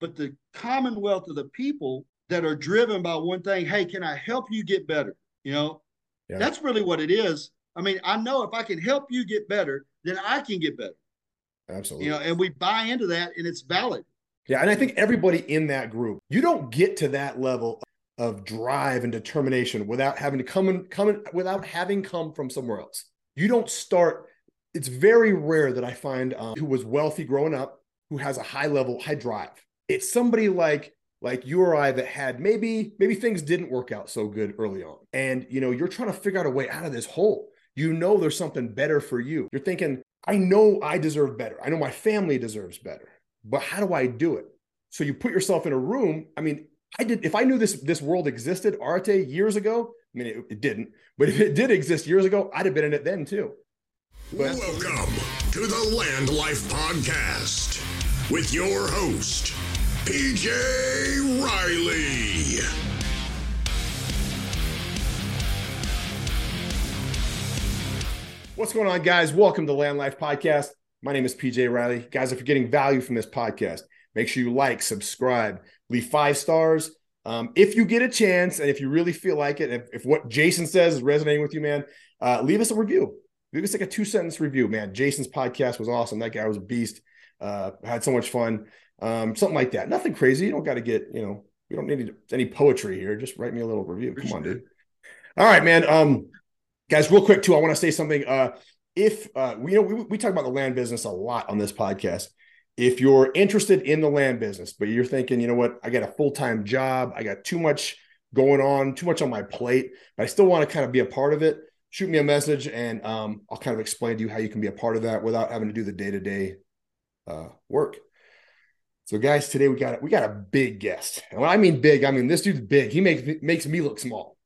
but the commonwealth of the people that are driven by one thing hey can i help you get better? You know yeah. that's really what it is. I mean i know if i can help you get better then i can get better. Absolutely. You know and we buy into that and it's valid. Yeah and i think everybody in that group you don't get to that level of drive and determination without having to come and come in, without having come from somewhere else. You don't start it's very rare that i find um, who was wealthy growing up who has a high level high drive it's somebody like like you or I that had maybe maybe things didn't work out so good early on. And you know you're trying to figure out a way out of this hole. You know there's something better for you. You're thinking I know I deserve better. I know my family deserves better. But how do I do it? So you put yourself in a room. I mean I did if I knew this this world existed Arete years ago I mean it, it didn't. But if it did exist years ago I'd have been in it then too. But, Welcome to the Land Life Podcast with your host PJ Riley. What's going on, guys? Welcome to Land Life Podcast. My name is PJ Riley. Guys, if you're getting value from this podcast, make sure you like, subscribe, leave five stars. Um, if you get a chance, and if you really feel like it, if, if what Jason says is resonating with you, man, uh, leave us a review. Leave us like a two sentence review, man. Jason's podcast was awesome. That guy was a beast. Uh, had so much fun um, something like that. Nothing crazy. You don't got to get, you know, we don't need any poetry here. Just write me a little review. Come on, dude. All right, man. Um, guys, real quick too, I want to say something. Uh, if uh, we you know we, we talk about the land business a lot on this podcast. If you're interested in the land business, but you're thinking, you know what, I got a full time job, I got too much going on, too much on my plate, but I still want to kind of be a part of it. Shoot me a message, and um, I'll kind of explain to you how you can be a part of that without having to do the day to day work. So, guys, today we got we got a big guest, and when I mean big, I mean this dude's big. He makes makes me look small.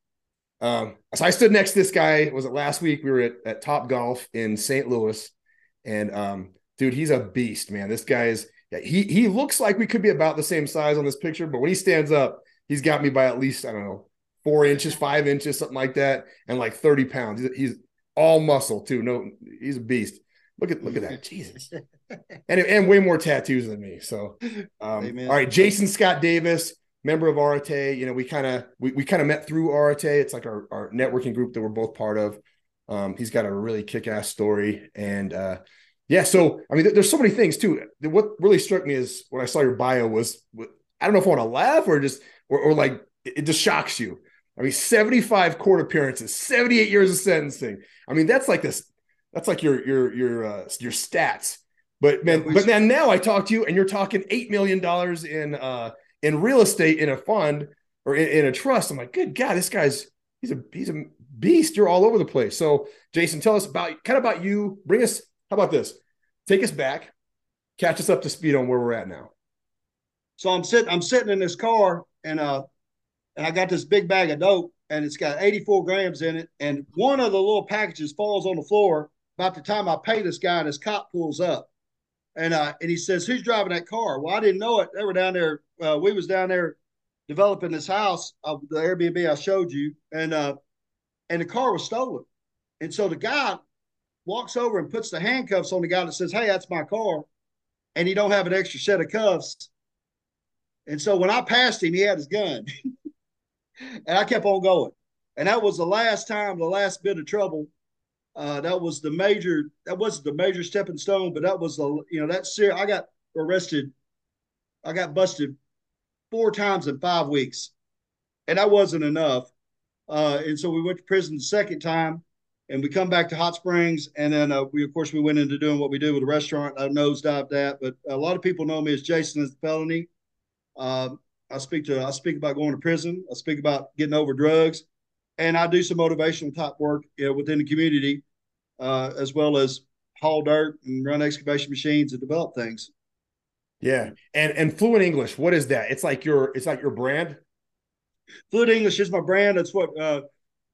Um, so I stood next to this guy. Was it last week? We were at, at Top Golf in St. Louis, and um, dude, he's a beast, man. This guy is. He he looks like we could be about the same size on this picture, but when he stands up, he's got me by at least I don't know four inches, five inches, something like that, and like thirty pounds. He's, he's all muscle too. No, he's a beast. Look at look at that, Jesus, and and way more tattoos than me. So, um, all right, Jason Scott Davis, member of Arete. You know, we kind of we, we kind of met through Arete. It's like our our networking group that we're both part of. Um, he's got a really kick ass story, and uh, yeah. So I mean, there's so many things too. What really struck me is when I saw your bio was I don't know if I want to laugh or just or, or like it just shocks you. I mean, 75 court appearances, 78 years of sentencing. I mean, that's like this that's like your your your uh, your stats. But man, but then now I talk to you and you're talking eight million dollars in uh in real estate in a fund or in, in, a trust. I'm like, good God, this guy's he's a he's a beast. You're all over the place. So Jason, tell us about kind of about you. Bring us. How about this? Take us back, catch us up to speed on where we're at now. So I'm sitting I'm sitting in this car and uh and I got this big bag of dope and it's got 84 grams in it and one of the little packages falls on the floor about the time I pay this guy, and his cop pulls up, and uh, and he says, "Who's driving that car?" Well, I didn't know it. They were down there. Uh, we was down there developing this house, of the Airbnb I showed you, and uh, and the car was stolen. And so the guy walks over and puts the handcuffs on the guy that says, "Hey, that's my car," and he don't have an extra set of cuffs. And so when I passed him, he had his gun, and I kept on going. And that was the last time, the last bit of trouble uh, that was the major. That wasn't the major stepping stone, but that was the you know that that's I got arrested. I got busted four times in five weeks, and that wasn't enough. Uh, and so we went to prison the second time, and we come back to Hot Springs, and then uh, we of course we went into doing what we do with the restaurant. I nosedived that, but a lot of people know me as Jason as the felony. Um, I speak to I speak about going to prison. I speak about getting over drugs and I do some motivational type work you know, within the community, uh, as well as haul dirt and run excavation machines and develop things. Yeah, and and fluent English, what is that? It's like your it's like your brand. Fluent English is my brand. That's what uh,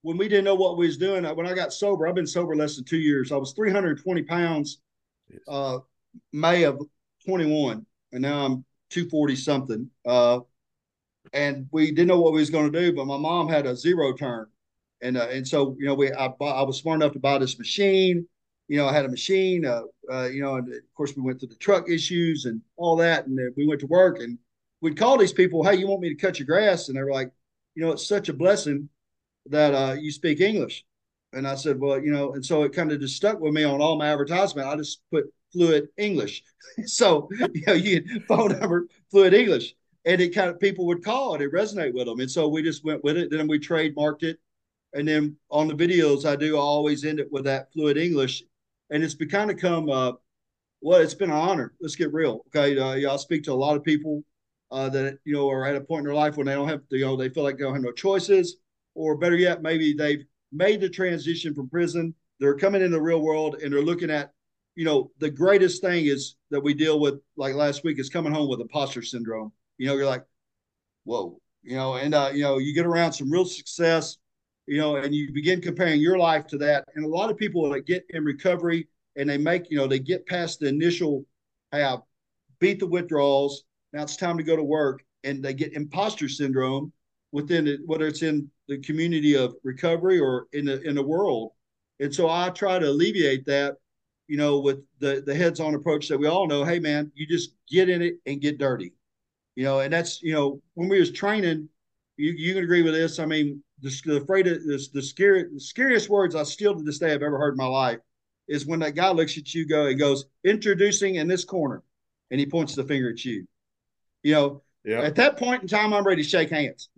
when we didn't know what we was doing. When I got sober, I've been sober less than two years. I was 320 pounds, uh, May of 21, and now I'm 240 something. Uh, and we didn't know what we was going to do. But my mom had a zero turn, and uh, and so you know we I, I was smart enough to buy this machine. You know, I had a machine. Uh, uh, you know, and of course we went through the truck issues and all that, and we went to work, and we'd call these people, hey, you want me to cut your grass? And they were like, you know, it's such a blessing that uh, you speak English. And I said, well, you know, and so it kind of just stuck with me on all my advertisement. I just put Fluent English. so, you know, you phone number, Fluent English. And it kind of people would call it, it resonate with them. And so we just went with it. Then we trademarked it. And then on the videos I do, I always end it with that Fluent English. And it's kind of come, uh, well, it's been an honor. Let's get real. Okay. Uh, yeah, I speak to a lot of people uh, that, you know, are at a point in their life when they don't have, you know, they feel like they don't have no choices. Or better yet, maybe they've made the transition from prison. They're coming in the real world and they're looking at, you know, the greatest thing is that we deal with, like last week, is coming home with imposter syndrome. You know, you're like, whoa, you know, and, uh, you know, you get around some real success, you know, and you begin comparing your life to that. And a lot of people that get in recovery and they make, you know, they get past the initial, hey, I beat the withdrawals. Now it's time to go to work. And they get imposter syndrome within it, whether it's in the community of recovery or in the in the world. And so I try to alleviate that, you know, with the the heads on approach that we all know. Hey, man, you just get in it and get dirty, you know. And that's you know when we was training, you you can agree with this. I mean, the, the afraid of this the scary the scariest words I still to this day I've ever heard in my life is when that guy looks at you go and goes introducing in this corner, and he points the finger at you. You know. At that point in time, I'm ready to shake hands.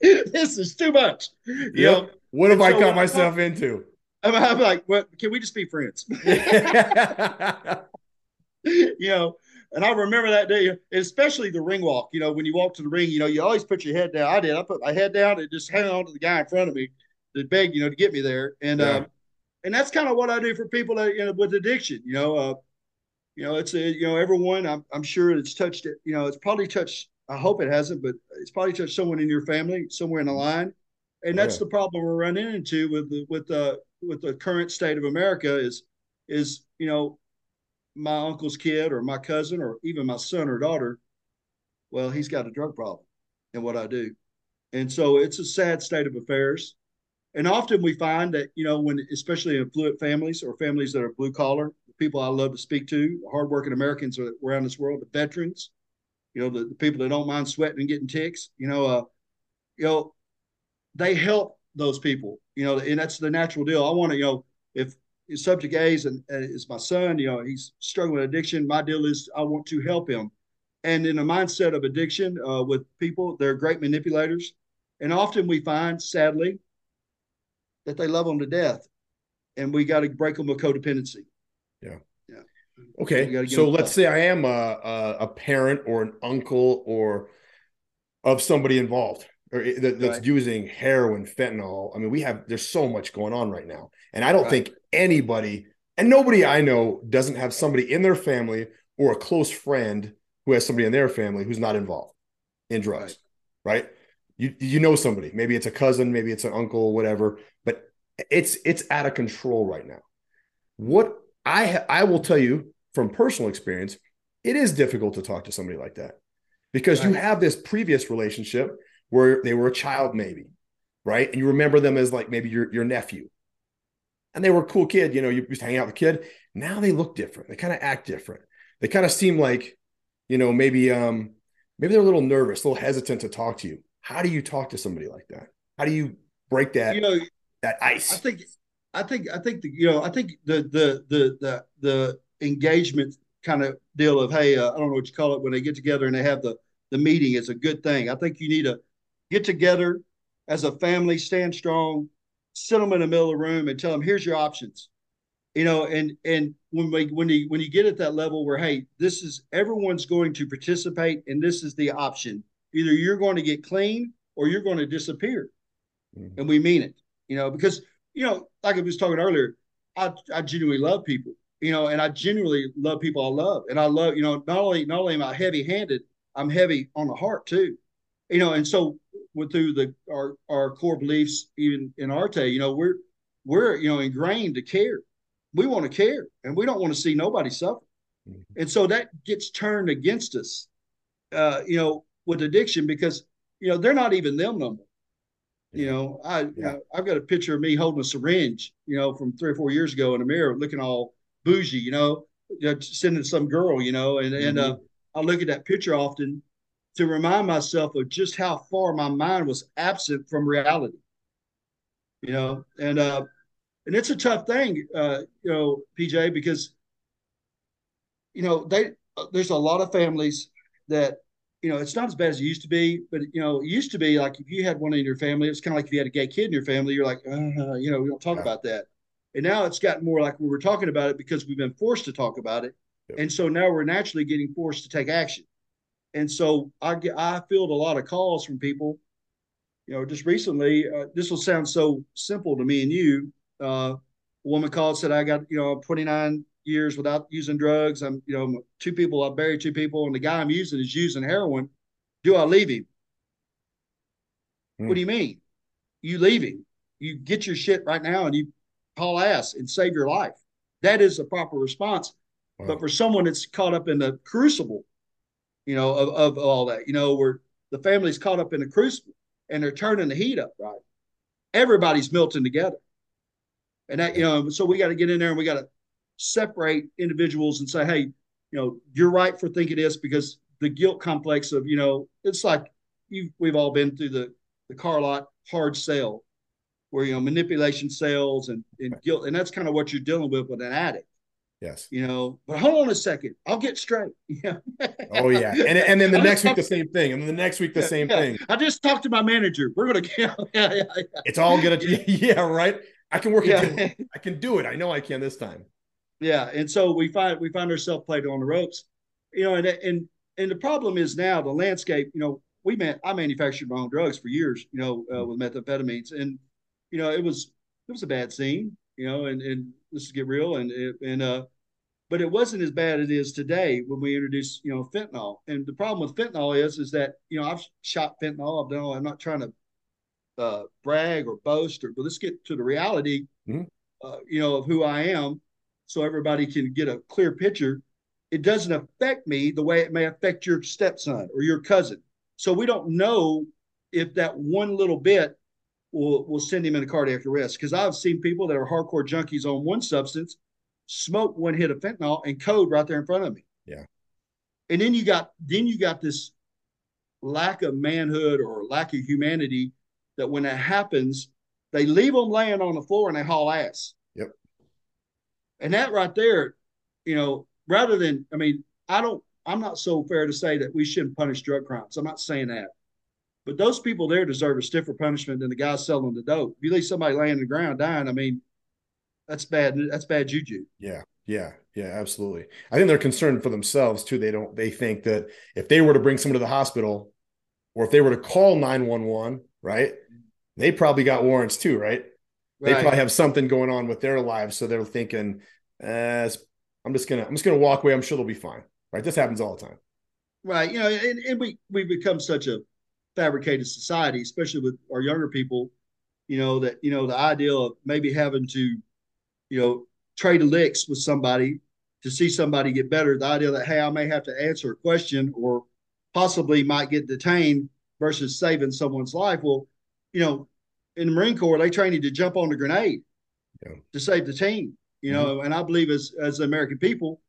this is too much. You yep. Know? What have I got myself I'm, into? I'm, I'm like, what? Can we just be friends? you know, and I remember that day, especially the ring walk. You know, when you walk to the ring, you know, you always put your head down. I did. I put my head down and just hang on to the guy in front of me to beg, you know, to get me there. And yeah. um, and that's kind of what I do for people that you know with addiction. You know, uh, you know, it's a, you know, everyone, I'm, I'm sure it's touched it, you know, it's probably touched, I hope it hasn't, but it's probably touched someone in your family, somewhere in the line. And that's yeah. the problem we're running into with the, with the, with the current state of America is, is, you know, my uncle's kid or my cousin or even my son or daughter, well, he's got a drug problem in what I do. And so it's a sad state of affairs. And often we find that, you know, when, especially in affluent families or families that are blue collar, people I love to speak to, hardworking Americans around this world, the veterans, you know, the, the people that don't mind sweating and getting ticks, you know, uh, you know, they help those people, you know, and that's the natural deal. I want to, you know, if subject A is, and is my son, you know, he's struggling with addiction. My deal is I want to help him. And in a mindset of addiction uh, with people, they're great manipulators. And often we find, sadly, that they love them to death. And we got to break them with codependency. Yeah. Yeah. Okay. So let's say I am a, a, a, parent or an uncle or of somebody involved or that, that's right. using heroin, fentanyl. I mean, we have, there's so much going on right now. And I don't right. think anybody, and nobody I know doesn't have somebody in their family or a close friend who has somebody in their family who's not involved in drugs. Right. right? You, you know somebody, maybe it's a cousin, maybe it's an uncle, whatever, but it's, it's out of control right now. What I I will tell you from personal experience, it is difficult to talk to somebody like that because right. you have this previous relationship where they were a child, maybe, right? And you remember them as like maybe your your nephew, and they were a cool kid. You know, you used to hang out with the kid. Now they look different. They kind of act different. They kind of seem like, you know, maybe um maybe they're a little nervous, a little hesitant to talk to you. How do you talk to somebody like that? How do you break that you know that ice? I think I think I think the, you know I think the the the the the engagement kind of deal of hey uh, I don't know what you call it when they get together and they have the the meeting is a good thing. I think you need to get together as a family, stand strong, sit them in the middle of the room and tell them here's your options. You know, and and when we when you when you get at that level where hey this is everyone's going to participate and this is the option. Either you're going to get clean or you're going to disappear, mm-hmm. and we mean it. You know because you know, like I was talking earlier, I, I genuinely love people, you know, and I genuinely love people I love. And I love, you know, not only not only am I heavy handed, I'm heavy on the heart too. You know, and so with through the our our core beliefs, even in Arete, you know, we're we're you know ingrained to care. We want to care and we don't want to see nobody suffer. Mm-hmm. And so that gets turned against us, uh, you know, with addiction because you know they're not even them no more. You know, I yeah. I've got a picture of me holding a syringe, you know, from three or four years ago in the mirror, looking all bougie, you know, you sending some girl, you know, and and uh, I look at that picture often to remind myself of just how far my mind was absent from reality. You know, and uh, and it's a tough thing, uh, you know, PJ, because you know they there's a lot of families that you know it's not as bad as it used to be, but you know, it used to be like if you had one in your family, it's kind of like if you had a gay kid in your family, you're like, uh, you know, we don't talk about that. And now it's gotten more like we were talking about it because we've been forced to talk about it. Yep. And so now we're naturally getting forced to take action. And so I get, I filled a lot of calls from people, you know, just recently, uh, this will sound so simple to me and you. Uh, a woman called, said, I got, you know, 29 years without using drugs. I'm, you know, two people, I buried two people, and the guy I'm using is using heroin. Do I leave him? Mm. What do you mean? You leave him. You get your shit right now and you haul ass and save your life. That is the proper response. Wow. But for someone that's caught up in the crucible, you know, of, of all that, you know, where the family's caught up in the crucible and they're turning the heat up, right? Everybody's melting together. And that, you know, so we got to get in there and we got to separate individuals and say, hey, you know, you're right for thinking this because the guilt complex of, you know, it's like you we've all been through the the car lot hard sale where you know manipulation sales and, and guilt and that's kind of what you're dealing with with an addict yes. You know but hold on a second. I'll get straight. Yeah. Oh yeah. And, and then the next week the same thing. And then the next week the same yeah. thing. I just talked to my manager. We're gonna yeah, yeah, yeah. it's all gonna yeah. right? I can work yeah. it i can do it. I know i can this time. Yeah and so we find we find ourselves played on the ropes. You know and and and the problem is now the landscape you know we met i manufactured my own drugs for years you know uh, with methamphetamines. And you know, it was it was a bad scene, you know, and and let's get real and and uh, but it wasn't as bad as it is today when we introduced you know fentanyl. And the problem with fentanyl is is that you know I've shot fentanyl. I've done. All, I'm not trying to uh, brag or boast or but let's get to the reality, mm-hmm. uh, you know, of who I am, so everybody can get a clear picture. It doesn't affect me the way it may affect your stepson or your cousin. So we don't know if that one little bit will will send him into cardiac arrest. Because I've seen people that are hardcore junkies on one substance smoke one hit of fentanyl and code right there in front of me. Yeah. And then you got then you got this lack of manhood or lack of humanity that when that happens, they leave them laying on the floor and they haul ass. Yep. And that right there, you know, rather than I mean, I don't I'm not so fair to say that we shouldn't punish drug crimes. I'm not saying that. But those people there deserve a stiffer punishment than the guy selling the dope. If you leave somebody laying on the ground dying, I mean, that's bad. That's bad juju. Yeah. Yeah, yeah, absolutely. I think they're concerned for themselves too. They don't. They think that if they were to bring someone to the hospital, or if they were to call nine one one, right? They probably got warrants too, right? They right. probably have something going on with their lives, so they're thinking, eh, "I'm just gonna, I'm just gonna walk away. I'm sure they'll be fine." Right? This happens all the time. Right. You know, and, and we we become such a fabricated society, especially with our younger people, you know, that, you know, the idea of maybe having to, you know, trade licks with somebody to see somebody get better, the idea that, hey, I may have to answer a question or possibly might get detained versus saving someone's life. Well, you know, in the Marine Corps, they train you to jump on the grenade yeah. to save the team, you know, mm-hmm. and I believe as, as the American people,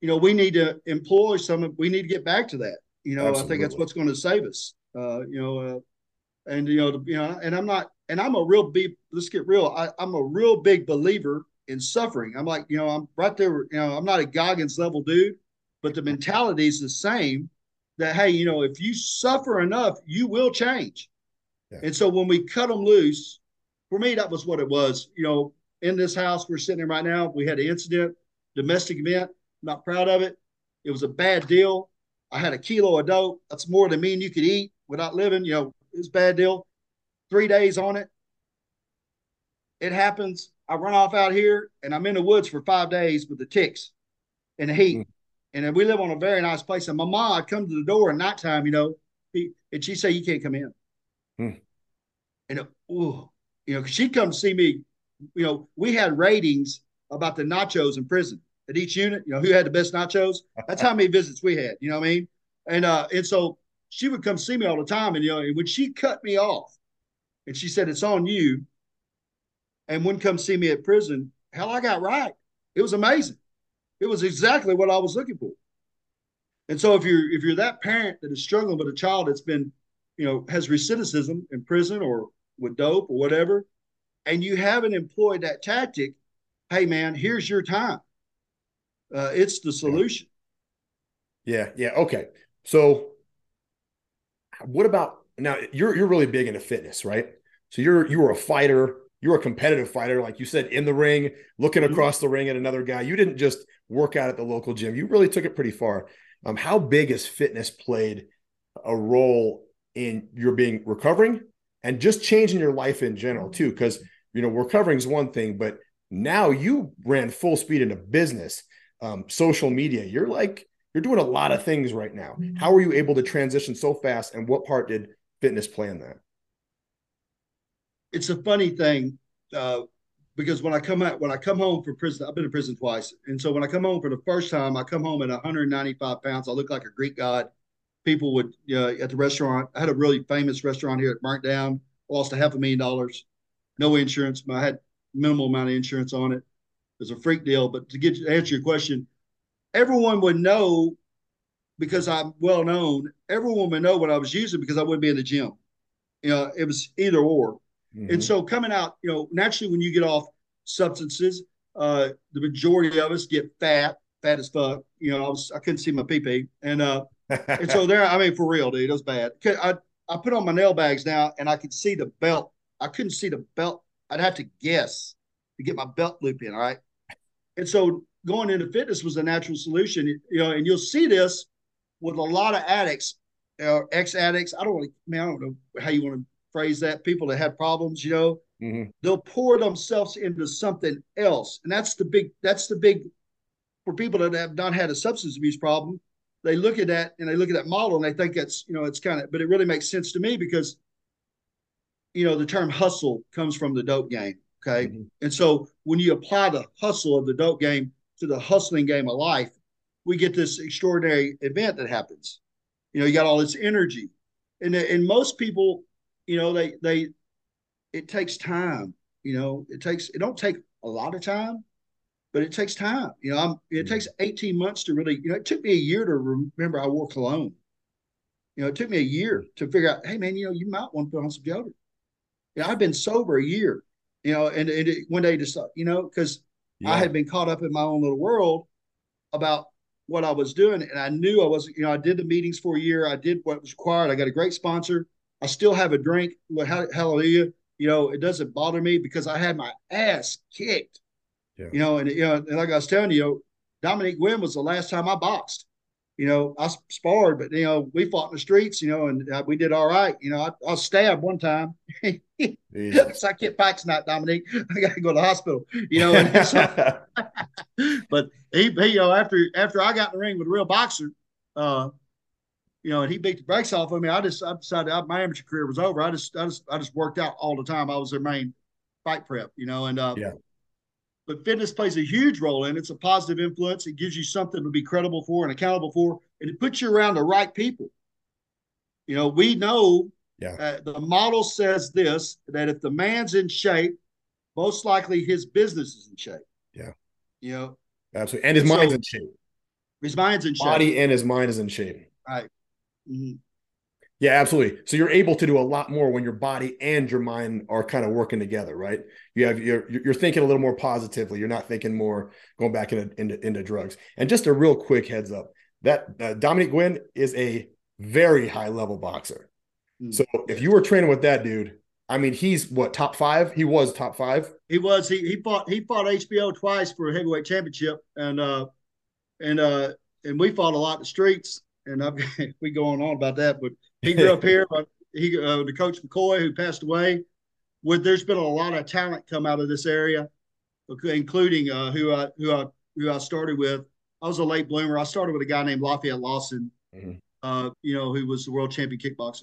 you know, we need to employ some, we need to get back to that. You know, Absolutely. I think that's what's going to save us. Uh, you know, uh, and you know, you know, and I'm not, and I'm a real big. Let's get real. I, I'm a real big believer in suffering. I'm like, you know, I'm right there. You know, I'm not a Goggins level dude, but the mentality is the same. That hey, you know, if you suffer enough, you will change. Yeah. And so when we cut them loose, for me, that was what it was. You know, in this house we're sitting in right now, we had an incident, domestic event. Not proud of it. It was a bad deal. I had a kilo of dope. That's more than me and you could eat without living, you know, it's bad deal. Three days on it. It happens. I run off out here and I'm in the woods for five days with the ticks and the heat. Mm. And we live on a very nice place. And my mom, I'd come to the door at nighttime, you know, he, and she'd say, You can't come in. Mm. And, ooh, you know, she'd come to see me. You know, we had ratings about the nachos in prison at each unit, you know, who had the best nachos. That's how many visits we had, you know what I mean? And uh, and so she would come see me all the time. And you know, when she cut me off and she said, It's on you, and wouldn't come see me at prison, hell, I got right. It was amazing. It was exactly what I was looking for. And so if you're if you're that parent that is struggling with a child that's been, you know, has recidivism in prison or with dope or whatever, and you haven't employed that tactic, hey man, here's your time. Uh, it's the solution. Yeah, yeah. Okay. So what about now you're you're really big into fitness, right? So you're you were a fighter, you're a competitive fighter, like you said, in the ring, looking mm-hmm. across the ring at another guy. You didn't just work out at the local gym. You really took it pretty far. Um, how big has fitness played a role in your being recovering and just changing your life in general too? Because you know recovering is one thing, but now you ran full speed into business, um, social media. You're like you're doing a lot of things right now. Mm-hmm. How are you able to transition so fast, and what part did fitness play in that? It's a funny thing uh, because when I come out, when I come home from prison, I've been in prison twice, and so when I come home for the first time, I come home at 195 pounds. I look like a Greek god. People would uh, at the restaurant. I had a really famous restaurant here. It burnt down. Lost a half a million dollars. No insurance. I had minimal amount of insurance on it. It was a freak deal. But to get to answer your question, everyone would know because I'm well known. Everyone would know what I was using because I wouldn't be in the gym. You know, it was either or. Mm-hmm. And so coming out, you know, naturally when you get off substances, uh, the majority of us get fat, fat as fuck. You know, I was I couldn't see my pee pee, and uh, and so there, I mean, for real, dude, it was bad. I I put on my nail bags now, and I could see the belt. I couldn't see the belt. I'd have to guess to get my belt loop in. All right, and so going into fitness was a natural solution. You know, and you'll see this with a lot of addicts, uh, ex addicts. I don't really, man, I don't know how you want to phrase that. People that have problems, you know, mm-hmm. they'll pour themselves into something else, and that's the big. That's the big for people that have not had a substance abuse problem. They look at that and they look at that model and they think that's you know it's kind of, but it really makes sense to me because you know the term hustle comes from the dope game. Okay, mm-hmm. and so when you apply the hustle of the dope game to the hustling game of life, we get this extraordinary event that happens. You know, you got all this energy, and and most people, you know, they they it takes time. You know, it takes it don't take a lot of time, but it takes time. You know, I'm it mm-hmm. takes 18 months to really, you know, it took me a year to remember I wore cologne. You know, it took me a year to figure out, hey man, you know, you might want to put on some deodorant. You know, I've been sober a year, you know, and, and it, one day just, you know, because yeah. I had been caught up in my own little world about what I was doing. And I knew I was, you know, I did the meetings for a year. I did what was required. I got a great sponsor. I still have a drink. Hallelujah. You know, it doesn't bother me because I had my ass kicked. Yeah. You know, and you know, and like I was telling you, Dominick Guinn was the last time I boxed you know, I sparred, but you know, we fought in the streets, you know, and uh, we did all right. You know, I, I was stabbed one time. so I packs not Dominick. I got to go to the hospital. You know, so, but he, he, you know, after after I got in the ring with a real boxer, uh, you know, and he beat the brakes off of me. I just I decided I, my amateur career was over. I just I just I just worked out all the time. I was their main fight prep, you know, and uh, yeah but fitness plays a huge role in it. It's a positive influence. It gives you something to be credible for and accountable for, and it puts you around the right people. You know, we know yeah. Uh, the model says this that if the man's in shape, most likely his business is in shape. Yeah. You know, absolutely. And his mind's in shape. His mind's in shape. Body and his mind is in shape. Right. Mm-hmm. Yeah, absolutely. So you're able to do a lot more when your body and your mind are kind of working together, right? You have you're you're thinking a little more positively. You're not thinking more going back into into, into drugs. And just a real quick heads up that uh, Dominick Guinn is a very high level boxer. Mm. So if you were training with that dude, I mean, he's what top five? He was top five. He was. He he fought he fought HBO twice for a heavyweight championship, and uh and uh and we fought a lot in the streets. And I've, we go on on about that, but he grew up here. But he, uh, the coach McCoy, who passed away, with there's been a lot of talent come out of this area, including uh, who I who I who I started with. I was a late bloomer. I started with a guy named Lafayette Lawson, mm-hmm. uh, you know, who was the world champion kickboxer.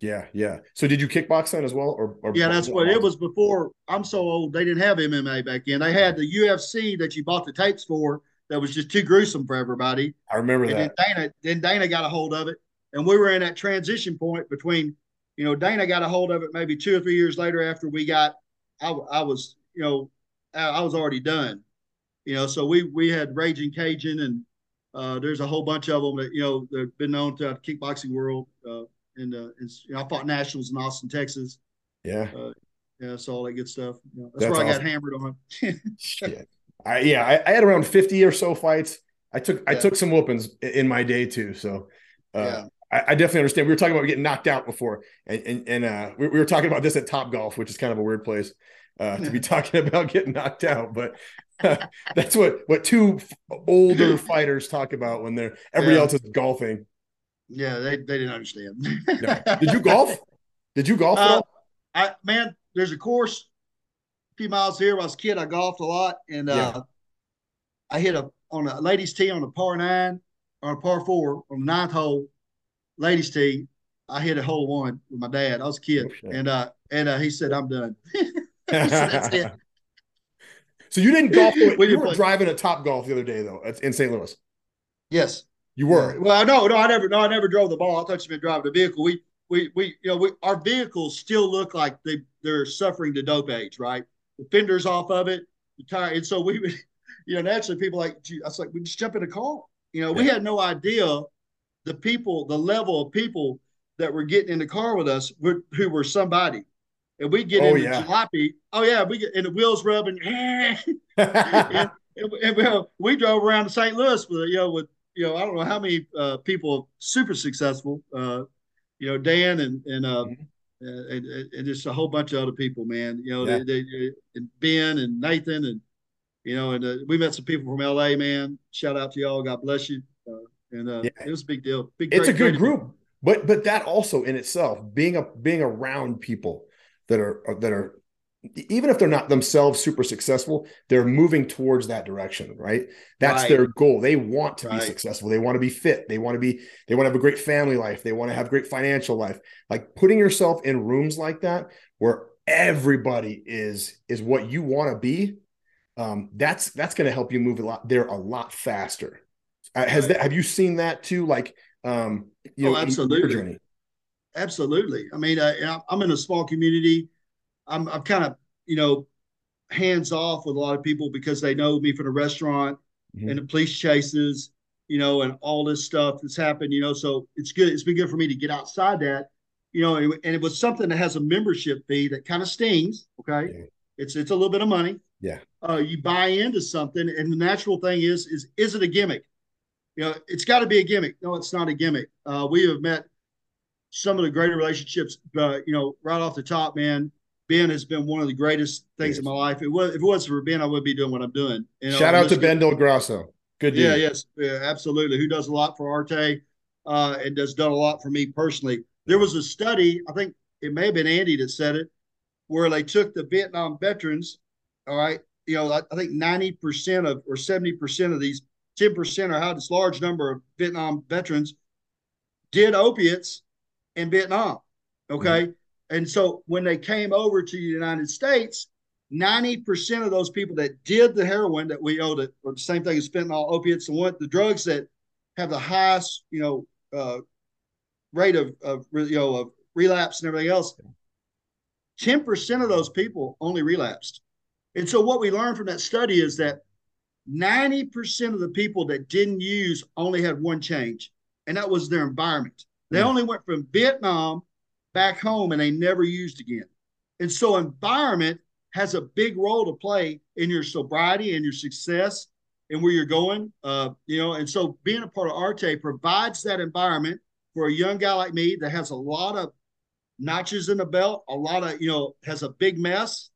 Yeah, yeah. So did you kickbox then as well, or, or yeah, that's what it was before. I'm so old; they didn't have MMA back then. They had the UFC that you bought the tapes for. That was just too gruesome for everybody. I remember and that. Then Dana, then Dana got a hold of it, and we were in that transition point between, you know, Dana got a hold of it maybe two or three years later after we got, I, I was, you know, I, I was already done, You know, so we we had Raging Cajun, and uh, there's a whole bunch of them that you know they've been known to the kickboxing world. Uh, and, uh, you know, I fought nationals in Austin, Texas. Yeah. Uh, yeah, so all that good stuff. You know, that's, that's, where I got hammered on. yeah, I, yeah, I, I, had around fifty or so fights. I took yeah. I took some whoopings in my day too. So uh, yeah. I, I, definitely understand. We were talking about getting knocked out before, and and, and uh, we, we, were talking about this at Top Golf, which is kind of a weird place uh, to be talking about getting knocked out. But uh, that's what what two older fighters talk about when they're everybody yeah. else is golfing. Yeah, they, they didn't understand. no. Did you golf? Did you golf? Uh, I man, there's a course a few miles here. When I was a kid, I golfed a lot, and uh, yeah. I hit a on a ladies' tee on a par nine or a par four on the ninth hole, ladies' tee. I hit a hole one with my dad. I was a kid, oh, and uh, and uh, he said, "I'm done." said, That's it. So you didn't golf. we you were play. driving a Top Golf the other day, though, in St. Louis. Yes, you were. Well, no, no, I never, no, I never drove the ball. I thought you been driving the vehicle. We, we, we, you know, we, our vehicles still look like they they're suffering the dope age, right? The fenders off of it, the tire, and so we, you know, naturally people like, I was like, we just jump in a car. You know, yeah. we had no idea the people, the level of people that were getting in the car with us were, who were somebody. And we get oh, in yeah. the jalopy. Oh yeah, we get in the wheels rubbing. and, and, and, well, we drove around to St. Louis with you know with you know I don't know how many uh, people super successful. Uh, you know Dan and and, uh, mm-hmm. and, and just a whole bunch of other people, man. You know yeah. they, they, and Ben and Nathan and you know and uh, we met some people from LA, man. Shout out to y'all. God bless you. Uh, and uh, yeah. it was a big deal. Big, it's great, a good group. But but that also in itself, being a being around people that are that are even if they're not themselves super successful, they're moving towards that direction, right? That's right. their goal. They want to right. be successful. They want to be fit. They want to be, they want to have a great family life. They want to have great financial life. Like putting yourself in rooms like that where everybody is is what you want to be. Um, that's that's going to help you move a lot there a lot faster. Uh, has right. that have you seen that too? Like um, you oh, know, absolutely. journey. Absolutely. I mean, I, I'm in a small community I'm I'm kind of you know hands off with a lot of people because they know me from the restaurant mm-hmm. and the police chases, you know, and all this stuff that's happened, you know. So it's good. It's been good for me to get outside that, you know, and, and it was something that has a membership fee that kind of stings. Okay, yeah. it's it's a little bit of money. Yeah. Uh, you buy into something, and the natural thing is is is it a gimmick? You know, it's got to be a gimmick. No, it's not a gimmick. Uh, we have met some of the greater relationships, uh, you know, right off the top, man. Ben has been one of the greatest things yes. in my life. It was if it wasn't for Ben, I would be doing what I'm doing. You know, Shout out to Ben Del Grasso. Good Yeah, yes, yeah, absolutely. Who does a lot for Arete uh, and has done a lot for me personally. There was a study, I think it may have been Andy that said it, where they took the Vietnam veterans. All right, you know, I, I think 90% of or 70% of these, 10% or how this large number of Vietnam veterans did opiates in Vietnam. Okay. Mm-hmm. And so when they came over to the United States, 90% of those people that did the heroin that we owed it, or the same thing as fentanyl, opiates, and what the drugs that have the highest, you know, uh, rate of, of you know of relapse and everything else, 10% of those people only relapsed. And so what we learned from that study is that 90% of the people that didn't use only had one change, and that was their environment. They mm. only went from Vietnam back home and they never used again. And so environment has a big role to play in your sobriety and your success and where you're going. Uh, you know, and so being a part of Arete provides that environment for a young guy like me that has a lot of notches in the belt, a lot of, you know, has a big mess,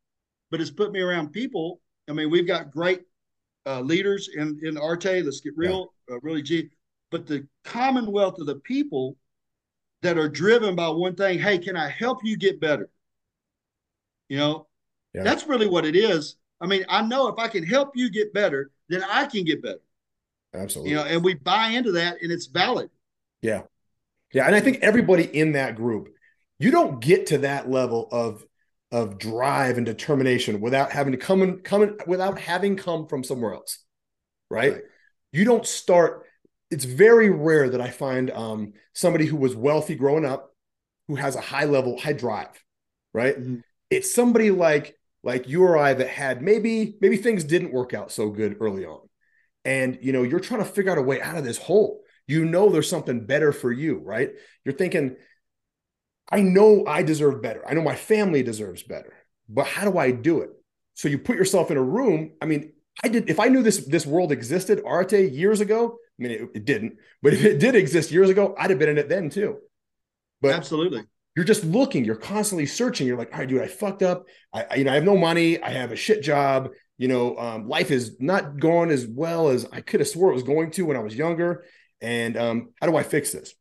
but it's put me around people. I mean, we've got great uh, leaders in, in Arete. Let's get real, yeah. uh, really G. But the commonwealth of the people that are driven by one thing hey can i help you get better you know yeah. that's really what it is i mean i know if i can help you get better then i can get better absolutely you know and we buy into that and it's valid yeah yeah and i think everybody in that group you don't get to that level of of drive and determination without having to come and come in, without having come from somewhere else right? right you don't start it's very rare that I find um, somebody who was wealthy growing up who has a high level, high drive, right? Mm-hmm. It's somebody like like you or I that had maybe maybe things didn't work out so good early on. And you know, you're trying to figure out a way out of this hole. You know there's something better for you, right? You're thinking I know I deserve better. I know my family deserves better. But how do I do it? So you put yourself in a room. I mean, I did if I knew this this world existed, Arete years ago, I mean it, it didn't, but if it did exist years ago, I'd have been in it then too. But absolutely you're just looking you're constantly searching you're like all right dude i fucked up i, I you know i have no money i have a shit job you know um, life is not going as well as i could have swore it was going to when i was younger and um, how do i fix this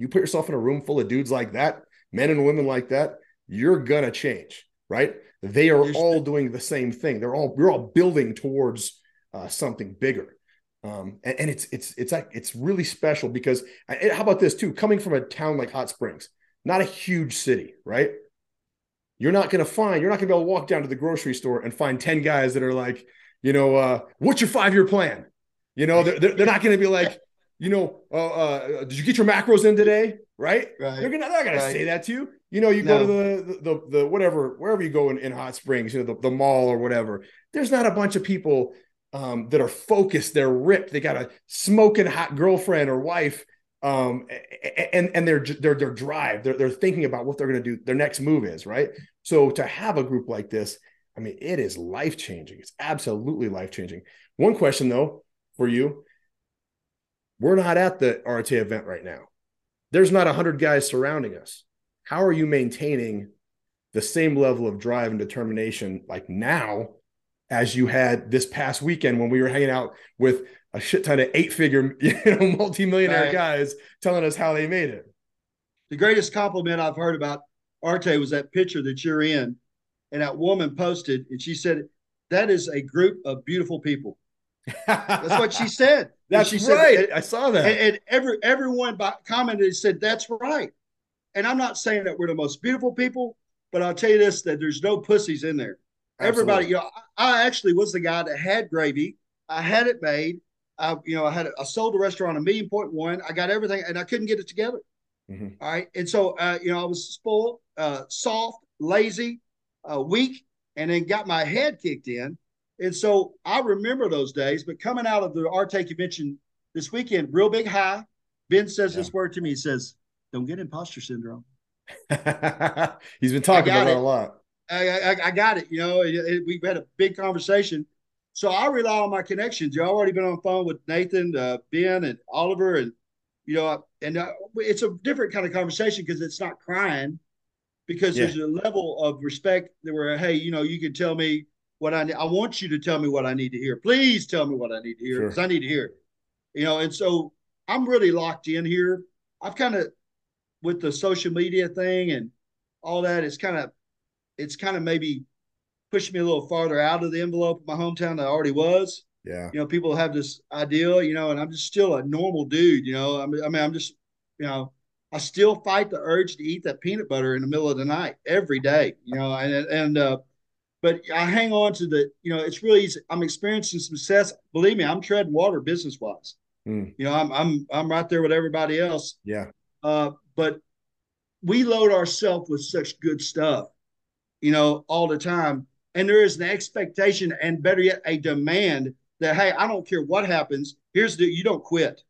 you put yourself in a room full of dudes like that men and women like that you're gonna change right? They are all doing the same thing. They're all we're all building towards uh, something bigger. Um, and, and, it's it's it's like it's really special because how about this too? Coming from a town like hot springs not a huge city, right? You're not to find, you're not to be able to walk down to the grocery store and find 10 guys that are like, you know, uh, what's your five year plan? You know, they're, they're, not going to be like, you know, uh, uh, did you get your macros in today? Right. right. They're, gonna, they're not right. to say that to you. You know, you no. go to the, the, the, whatever, wherever you go in, in Hot Springs, you know, the, the mall or whatever. There's not a bunch of people um, that are focused. They're ripped. They got a smoking hot girlfriend or wife um, and and their their their drive, they're they're thinking about what they're going to do. Their next move is right. So to have a group like this, I mean, it is life changing. It's absolutely life changing. One question though for you, we're not at the Arete event right now. There's not a hundred guys surrounding us. How are you maintaining the same level of drive and determination like now as you had this past weekend when we were hanging out with a shit ton of eight figure, you know, multimillionaire right. guys telling us how they made it. The greatest compliment I've heard about Arete was that picture that you're in. And that woman posted, and she said, That is a group of beautiful people. That's what she said. That's she right. Said, I saw that. And, and every everyone commented and said, That's right. And I'm not saying that we're the most beautiful people, but I'll tell you this that there's no pussies in there. Absolutely. Everybody, you know, I actually was the guy that had gravy. I had it made. I, you know, I had I sold the restaurant a million point one. I got everything, and I couldn't get it together. Mm-hmm. All right, and so uh, you know, I was spoiled, uh, soft, lazy, uh, weak, and then got my head kicked in. And so I remember those days. But coming out of the Arete convention this weekend, real big high. Ben says yeah. this word to me. He says, "Don't get imposter syndrome." He's been talking about it a lot. I, I, I, got it. You know, it, it, we had a big conversation so I rely on my connections. You've already been on the phone with Nathan, uh, Ben, and Oliver, and you know, and uh, it's a different kind of conversation because it's not crying, because yeah. there's a level of respect that where, hey, you know, you can tell me what I need. I want you to tell me what I need to hear. Please tell me what I need to hear because sure. I need to hear it. You know, and so I'm really locked in here. I've kind of with the social media thing and all that. It's kind of, it's kind of maybe pushed me a little farther out of the envelope of my hometown that I already was. Yeah. You know, people have this ideal, you know, and I'm just still a normal dude, you know. I mean, I mean, I'm just, you know, I still fight the urge to eat that peanut butter in the middle of the night every day, you know, and, and, uh, but I hang on to the, you know, it's really easy. I'm experiencing success. Believe me, I'm treading water business wise. Mm. You know, I'm, I'm, I'm right there with everybody else. Yeah. Uh, but we load ourselves with such good stuff, you know, all the time and there is an expectation and better yet a demand that hey i don't care what happens here's the you don't quit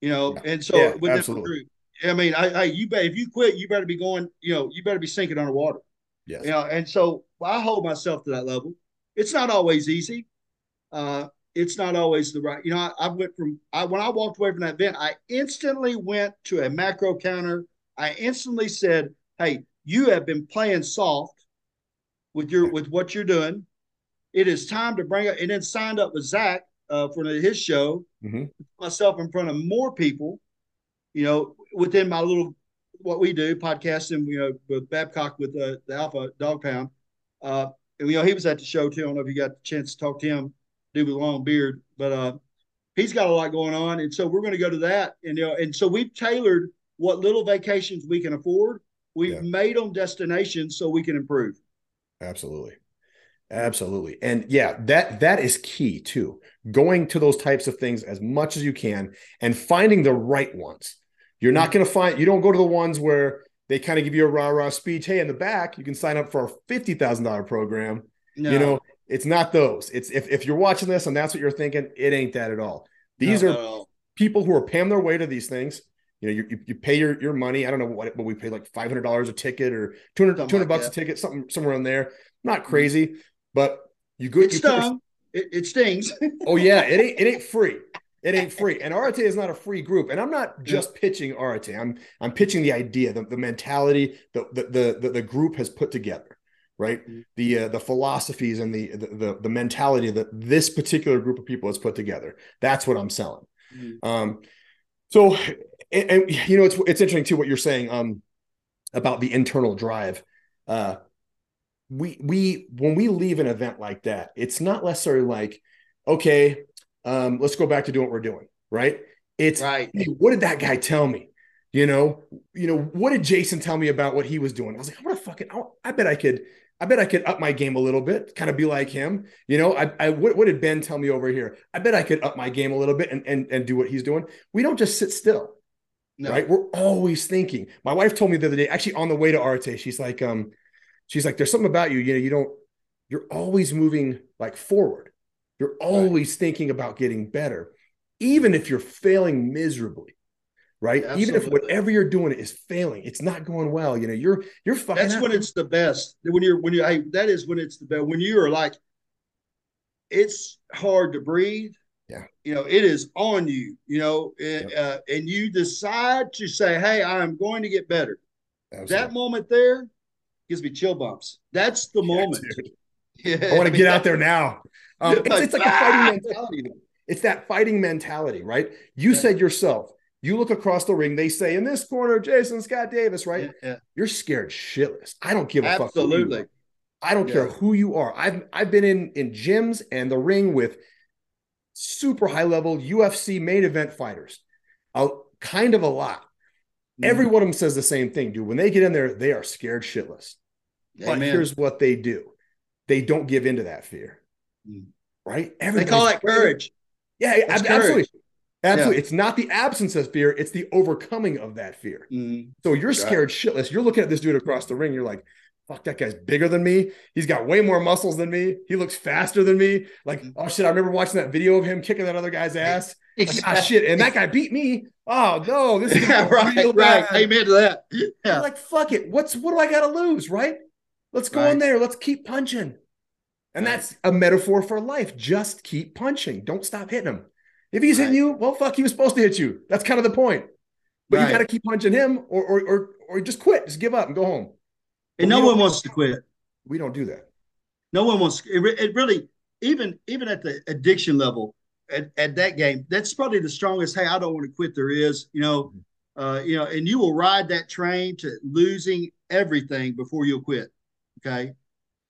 you know yeah. and so yeah, with absolutely. group i mean I, I you bet if you quit you better be going you know you better be sinking underwater yes. you know and so i hold myself to that level it's not always easy uh it's not always the right you know I, I went from i when i walked away from that event i instantly went to a macro counter i instantly said hey you have been playing soft with your with what you're doing. It is time to bring it, and then signed up with Zach uh, for his show. Mm-hmm. Myself in front of more people, you know, within my little what we do podcasting. You know, with Babcock with uh, the Alpha Dog Pound. Uh, and, you know, he was at the show too. I don't know if you got the chance to talk to him, dude with a long beard, but uh, he's got a lot going on, and so we're going to go to that. And you know, and so we've tailored what little vacations we can afford. We've yeah. made them destinations so we can improve. Absolutely. Absolutely. And yeah, that that is key too. Going to those types of things as much as you can and finding the right ones. You're not mm-hmm. going to find you don't go to the ones where they kind of give you a rah rah speech. Hey, in the back, you can sign up for thousand dollar program. No. You know, it's not those. It's if if you're watching this and that's what you're thinking, it ain't that at all. These No, are no. people who are paying their way to these things. You know, you, you, pay your, your money. I don't know what, but we pay like five hundred dollars a ticket or 200, Something 200 like bucks that. a ticket, something somewhere in there. Not crazy, but you go. it you put your- It, it stings. Oh yeah, it ain't it ain't free. It ain't free. And Arete is not a free group. And I'm not just pitching Arete. I'm I'm pitching the idea, the, the mentality that the, the the the group has put together, right? Mhm. The uh, the philosophies and the, the the the mentality that this particular group of people has put together. That's what I'm selling. Mhm. Um, so and, and, you know it's it's interesting too what you're saying um about the internal drive. Uh, we we when we leave an event like that, it's not necessarily like, okay, um, let's go back to doing what we're doing, right? It's right. hey, what did that guy tell me? You know, you know, what did Jason tell me about what he was doing? I was like, I want to fucking, I, I bet I could, I bet I could up my game a little bit, kind of be like him. You know, I, I what, what did Ben tell me over here? I bet I could up my game a little bit and and and do what he's doing. We don't just sit still No. right? We're always thinking. My wife told me the other day, actually on the way to Arete, she's like, um, she's like, there's something about you, you know, you don't, you're always moving like forward. You're always thinking about getting better, even if you're failing miserably, right? Even if whatever you're doing is failing, it's not going well. You know, you're you're fucking. That's out. when it's the best. When you're when you hey, that is when it's the best. When you are like, it's hard to breathe. Yeah. You know, it is on you. You know, and, uh, and you decide to say, "Hey, I am going to get better." Absolutely. That moment there gives me chill bumps. That's the Yeah, moment. dude. Yeah, I want to get out there now. Um, it's, it's like a fighting ah! mentality. It's that fighting mentality, right? You Yeah. said yourself, you look across the ring, they say in this corner, Jason Scott Davis, right? Yeah, yeah. You're scared shitless. I don't give a fuck. Absolutely. I don't care who you are. I've I've been in in gyms and the ring with super high level UFC main event fighters. A kind of a lot. Mm-hmm. Every one of them says the same thing, dude. When they get in there, they are scared shitless. But Amen. here's what they do. They don't give into that fear. Mm. Right? they call that courage. Yeah, That's absolutely. courage. Absolutely. It's not the absence of fear, it's the overcoming of that fear. Mhm. So you're Right. scared shitless. You're looking at this dude across the ring. You're like, fuck, that guy's bigger than me. He's got way more muscles than me. He looks faster than me. Like, Mhm. oh shit, I remember watching that video of him kicking that other guy's ass. Like, ah, shit. And that guy beat me. Oh no, this is yeah, right, real right. Amen to that. Yeah. like, fuck it. What's what do I gotta lose? Right? Let's go in there. Let's keep punching. And Right. that's a metaphor for life. Just keep punching. Don't stop hitting him. If he's hitting you, well, fuck, he was supposed to hit you. That's kind of the point. But Right. you got to keep punching him, or, or or or just quit, just give up and go home. And But no one wants to quit. We don't do that. No one wants. It, it really, even even at the addiction level, at, at that game, that's probably the strongest. Hey, I don't want to quit. There is, you know, uh, you know, and you will ride that train to losing everything before you'll quit. Okay,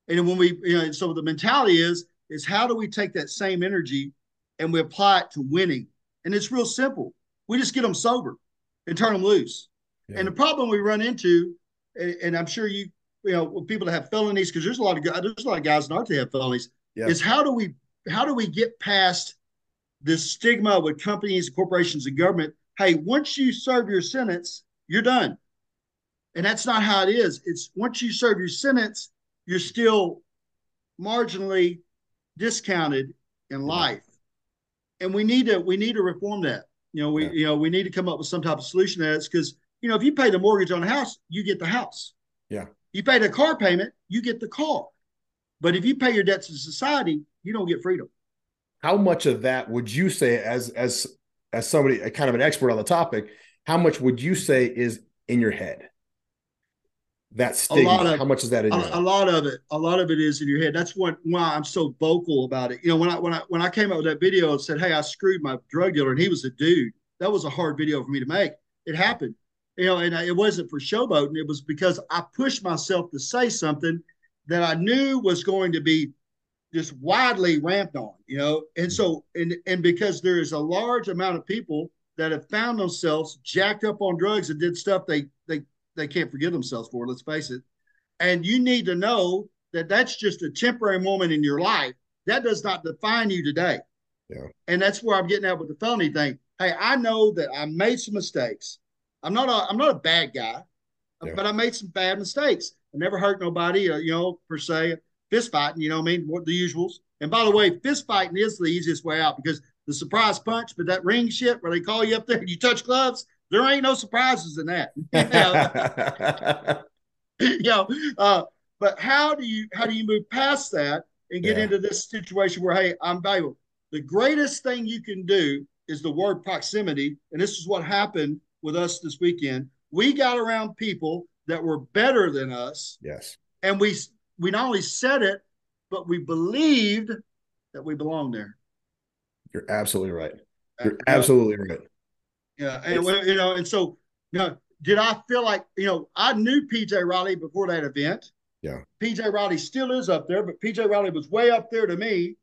and when we, you know, so the mentality is is how do we take that same energy and we apply it to winning? And it's real simple. We just get them sober and turn them loose. Yeah. And the problem we run into, and, and I'm sure you, you know, with people that have felonies, because there's a lot of guys, there's a lot of guys in Arete that have felonies. Yeah. Is how do we how do we get past this stigma with companies, corporations, and government? Hey, once you serve your sentence, you're done. And that's not how it is. It's once you serve your sentence, you're still marginally discounted in life. And we need to we need to reform that. You know, we Yeah. you know we need to come up with some type of solution to that because you know if you pay the mortgage on a house, you get the house. Yeah. You pay the car payment, you get the car. But if you pay your debts to society, you don't get freedom. How much of that would you say, as as as somebody, kind of an expert on the topic, how much would you say is in your head? That stigma. lot of- how much is that in your A, head? a lot of it, a lot of it is in your head. That's what why I'm so vocal about it. You know, when I when I when I came out with that video and said, "Hey, I screwed my drug dealer," and he was a dude. That was a hard video for me to make. It happened, you know, and I, it wasn't for showboating. It was because I pushed myself to say something that I knew was going to be just widely ramped on, you know. And so, and and because there is a large amount of people that have found themselves jacked up on drugs and did stuff they they they can't forgive themselves for. Let's face it. And you need to know that that's just a temporary moment in your life. That does not define you today. Yeah. And that's where I'm getting at with the felony thing. Hey, I know that I made some mistakes. I'm not a I'm not a bad guy. Yeah. but I made some bad mistakes. I never hurt nobody, uh, you know, per se. Fist fighting, you know what I mean? What the usuals. And by the way, fist fighting is the easiest way out because the surprise punch, but that ring shit where they call you up there and you touch gloves, there ain't no surprises in that. you know, uh, but how do you how do you move past that and get Yeah. into this situation where hey, I'm valuable? The greatest thing you can do is the word proximity, and this is what happened with us this weekend. We got around people that were better than us, yes. and we we not only said it, but we believed that we belonged there. You're absolutely right. You're absolutely right. Yeah, and you know, and so you know, did I feel like you know I knew PJ Riley before that event. Yeah. PJ Riley still is up there, but PJ Riley was way up there to me.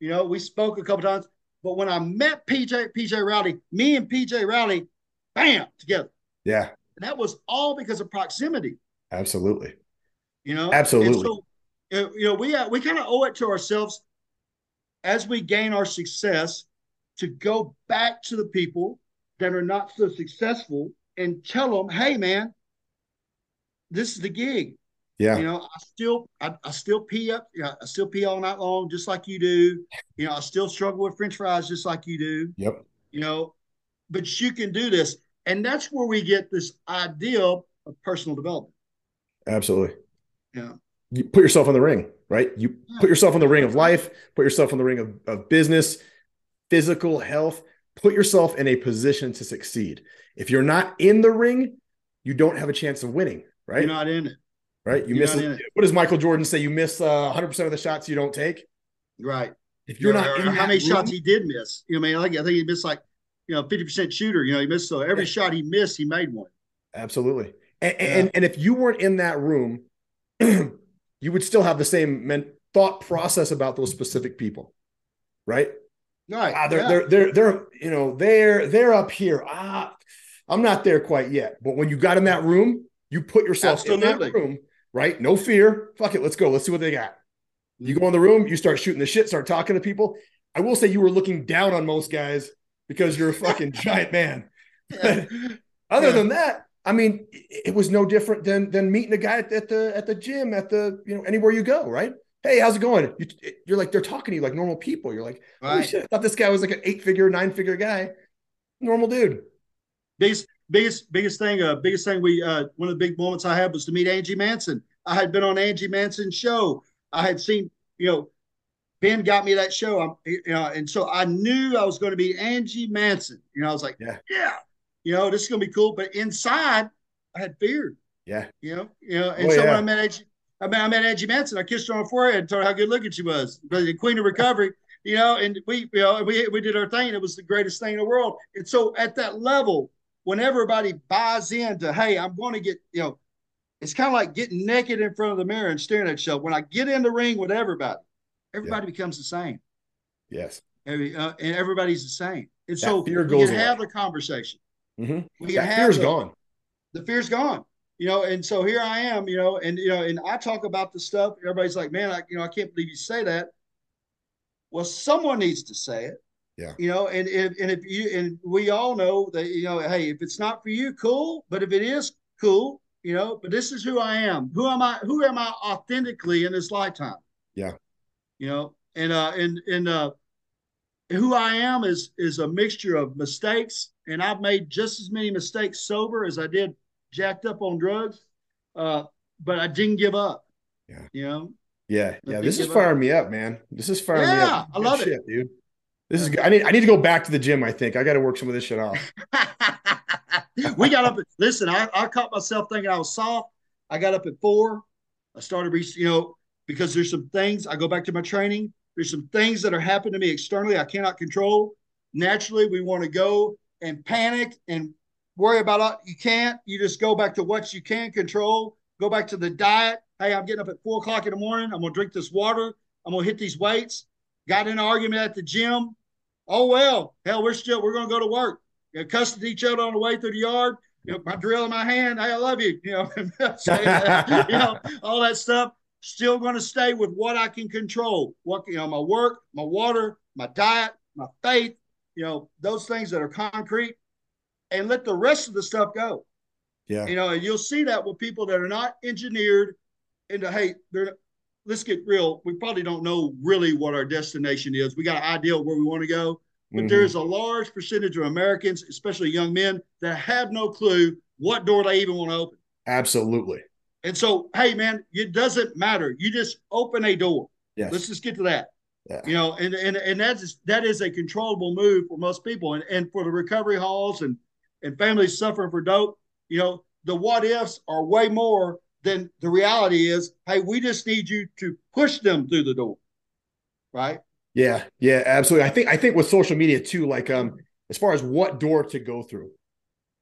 You know, we spoke a couple times, but when I met PJ PJ Riley, me and PJ Riley, bam, together, Yeah, and that was all because of proximity. absolutely. You know, Absolutely. So, you know, we uh, we kind of owe it to ourselves as we gain our success to go back to the people that are not so successful and tell them, "Hey, man, this is the gig. Yeah. You know, I still I, I still pee up. You know, I still pee all night long, just like you do. You know, I still struggle with French fries, just like you do. Yep. You know, but you can do this, and that's where we get this idea of personal development. Absolutely. Yeah. You put yourself in the ring, right? You Yeah. put yourself in the ring of life, put yourself in the ring of, of business, physical health, put yourself in a position to succeed. If you're not in the ring, you don't have a chance of winning, right? You're not in it. right? You you're miss it. what does Michael Jordan say? You miss uh, 100% of the shots you don't take. Right. If you're not in how many room- shots he did miss. You know, I mean, like, I think he missed like, you know, 50% shooter. You know, he missed so every Yeah. shot he missed, he made one. Absolutely. And, Yeah. and and if you weren't in that room, you would still have the same men- thought process about those specific people, right? Right. Ah, they're yeah. they're they're they're you know they're they're up here. Ah, I'm not there quite yet. But when you got in that room, you put yourself in that room, right? No fear. Fuck it. Let's go. Let's see what they got. You go in the room, you start shooting the shit, start talking to people. I will say you were looking down on most guys because you're a fucking giant man. Yeah. Other Yeah. than that, I mean, it was no different than than meeting a guy at, at the at the gym, at the you know anywhere you go, right? Hey, how's it going? You, you're like they're talking to you like normal people. You're like, Right. shit, I thought this guy was like an eight figure, nine figure guy, normal dude. biggest biggest biggest thing uh biggest thing we uh one of the big moments i had was to meet angie manson i had been on angie manson's show i had seen you know ben got me that show i'm you know and so i knew i was going to be angie manson you know i was like Yeah. yeah you know this is going to be cool but inside i had fear Yeah, you know you know and Oh, so yeah. when i met angie I mean, I met Angie Manson. I kissed her on the forehead and told her how good looking she was. The queen of recovery, you know, and we, you know, we, we did our thing. It was the greatest thing in the world. And so at that level, when everybody buys into, hey, I'm going to get, you know, it's kind of like getting naked in front of the mirror and staring at yourself. When I get in the ring with everybody, everybody becomes the same. yes, Every, uh, and everybody's the same. And That so fear we goes can have away. the conversation. Mhm. We can that have fear's the- gone. the fear's gone you know and so here i am you know and you know and i talk about the stuff everybody's like man i you know i can't believe you say that well someone needs to say it Yeah. you know and if and if you and we all know that you know hey if it's not for you cool but if it is cool you know but this is who i am who am i who am i authentically in this lifetime Yeah. you know and uh and and uh who I am is is a mixture of mistakes, and I've made just as many mistakes sober as I did jacked up on drugs. Uh, but I didn't give up. Yeah. You know. Yeah, I yeah. This is firing me up, man. This is firing me Yeah, up. I love Good it. shit, dude. This is good. I need I need to go back to the gym. I think I got to work some of this shit off. we got up. At, listen, I, I caught myself thinking I was soft. I got up at four. I started, re- you know, because there's some things. I go back to my training. There's some things that are happening to me externally I cannot control. Naturally, we want to go and panic and worry about it. You can't. You just go back to what you can control. Go back to the diet. Hey, I'm getting up at four o'clock in the morning. I'm gonna drink this water. I'm gonna hit these weights. Got in an argument at the gym. Oh well, hell, we're still we're gonna go to work. You know, cussing each other on the way through the yard. You know, my drill in my hand. Hey, I love you. You know, you know, all that stuff. Still to stay with what I can control. What you know, my work, my water, my diet, my faith. You know, those things that are concrete, and let the rest of the stuff go. Yeah. You know, and you'll see that with people that are not engineered into, hey, they're let's get real. We probably don't know really what our destination is. We got an idea of where we want to go, but Mhm. there's a large percentage of Americans, especially young men, that have no clue what door they even want to open. Absolutely. And so, hey, man, it doesn't matter. You just open a door. Yes. Let's just get to that. Yeah. You know, and and and that's that is a controllable move for most people, and and for the recovery halls and and families suffering for dope. You know, the what ifs are way more than the reality is. Hey, we just need you to push them through the door, right? Yeah, yeah, absolutely. I think I think with social media too, like um, as far as what door to go through,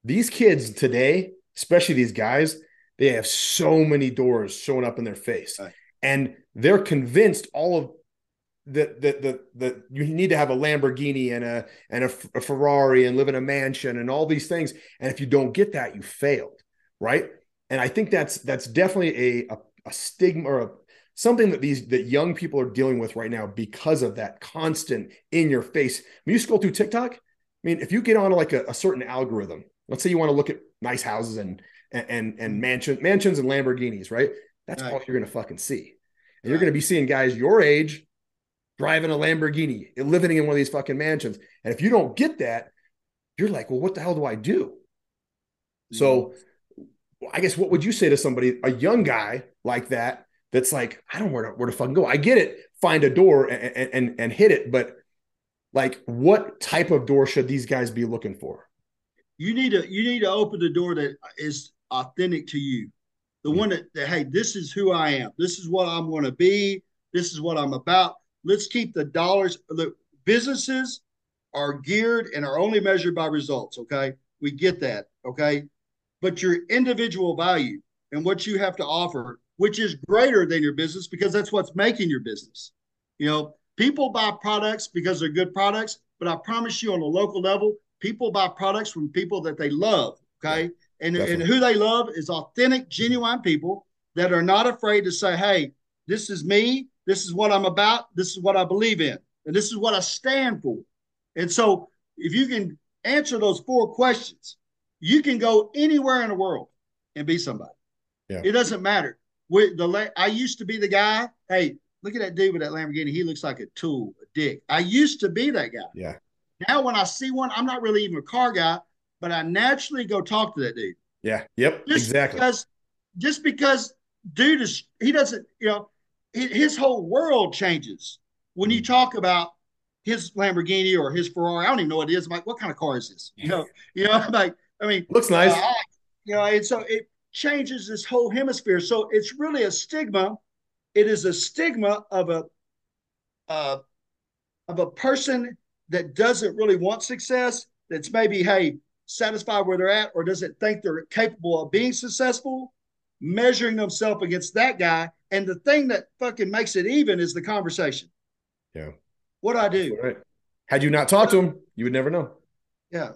these kids today, especially these guys, they have so many doors showing up in their face, Right. and they're convinced all of that that that that you need to have a Lamborghini and a and a, a Ferrari and live in a mansion and all these things, and if you don't get that, you failed, right? And I think that's that's definitely a a, a stigma or a something that these that young people are dealing with right now because of that constant in your face. When you scroll through TikTok, I mean, if you get on like a, a certain algorithm, let's say you want to look at nice houses and and and mm-hmm. mansion mansions and Lamborghinis, right? That's all you're gonna fucking see. And you're Right. gonna be seeing guys your age driving a Lamborghini, living in one of these fucking mansions. And if you don't get that, you're like, well, what the hell do I do? So I guess what would you say to somebody, a young guy like that, that's like, I don't know where to, where to fucking go. I get it, find a door and, and and hit it, but like, what type of door should these guys be looking for? you need to you need to open the door that is authentic to you the hmm. one that, that hey this is who i am this is what i'm going to be this is what i'm about let's keep the dollars look businesses are geared and are only measured by results okay? We get that okay? But your individual value and what you have to offer which is greater than your business because that's what's making your business. You know people buy products because they're good products but i promise you on a local level people buy products from people that they love okay? And, and who they love is authentic genuine people that are not afraid to say hey this is me this is what i'm about this is what i believe in and this is what i stand for and so if you can answer those four questions you can go anywhere in the world and be somebody Yeah. it doesn't matter with the i used to be the guy hey look at that dude with that lamborghini he looks like a tool a dick i used to be that guy Yeah. now, when I see one, I'm not really even a car guy, but I naturally go talk to that dude. Yeah. Yep. Just exactly. Because, just because dude is, he doesn't, you know, his whole world changes when you talk about his Lamborghini or his Ferrari. I don't even know what it is. I'm like, what kind of car is this? You know, you know, I'm like, I mean, Looks nice. uh, you know, and so it changes this whole hemisphere. So it's really a stigma. It is a stigma of a uh, of a person that doesn't really want success. That's maybe hey satisfied where they're at, or doesn't think they're capable of being successful. Measuring themselves against that guy, and the thing that fucking makes it even is the conversation. Yeah. What I do, right. Had you not talked to him, you would never know. Yeah,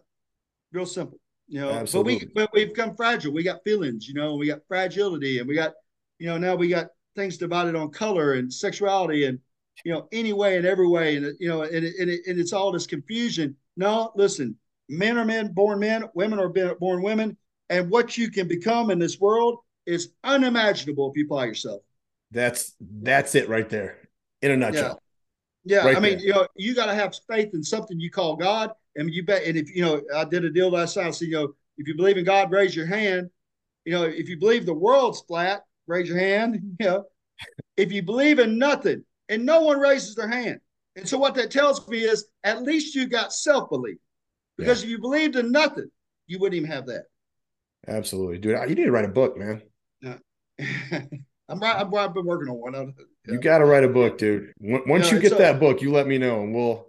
real simple. You know, Absolutely. but we but we've become fragile. We got feelings, you know, we got fragility, and we got, you know, now we got things divided on color and sexuality, and you know, any way and every way, and you know, and it, and, it, and it's all this confusion. No, listen, men are men, born men, women are born women, and what you can become in this world is unimaginable if you apply yourself. That's that's it right there in a nutshell. Yeah, Right I mean, there. you know, you got to have faith in something you call God, and you bet. And if you know, I did a deal last night. So you know, if you believe in God, raise your hand. You know, if you believe the world's flat, raise your hand. You know, if you believe in nothing, and no one raises their hand, and so what that tells me is, at least you got self belief. Because if you believed in nothing, you wouldn't even have that. Absolutely, dude. You need to write a book, man. I'm right. I'm, I've been working on one. I- You got to write a book, dude. Once Yeah, you get a- that book, you let me know, and we'll.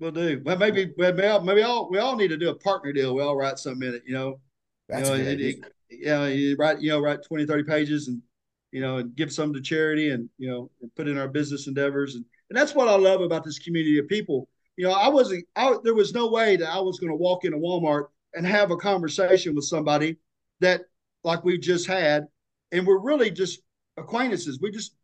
We'll do. Well, maybe, maybe, maybe all we all need to do a partner deal. We all write something in it. You know. That's you know, good it- it- yeah, you write, you know, write 20, 30 pages and, you know, and give some to charity and, you know, and put in our business endeavors. And, and that's what I love about this community of people. You know, I wasn't, I, there was no way that I was going to walk into Walmart and have a conversation with somebody that, like we just had, and we're really just acquaintances. We just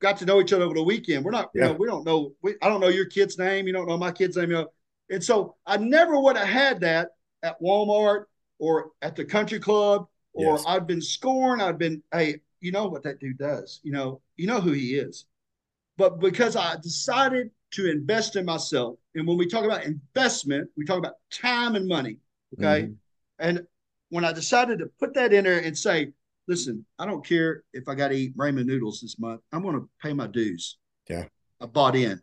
got to know each other over the weekend. We're not, you Yeah. know, we don't know, we, I don't know your kid's name. You don't know my kid's name. You know, and so I never would have had that at Walmart or at the country club or Yes. I've been scorned. I've been, hey, you know what that dude does. You know, you know who he is. But because I decided to invest in myself, and when we talk about investment, we talk about time and money. Okay. Mhm. And when I decided to put that in there and say, listen, I don't care if I got to eat ramen noodles this month, I'm going to pay my dues. Yeah. I bought in.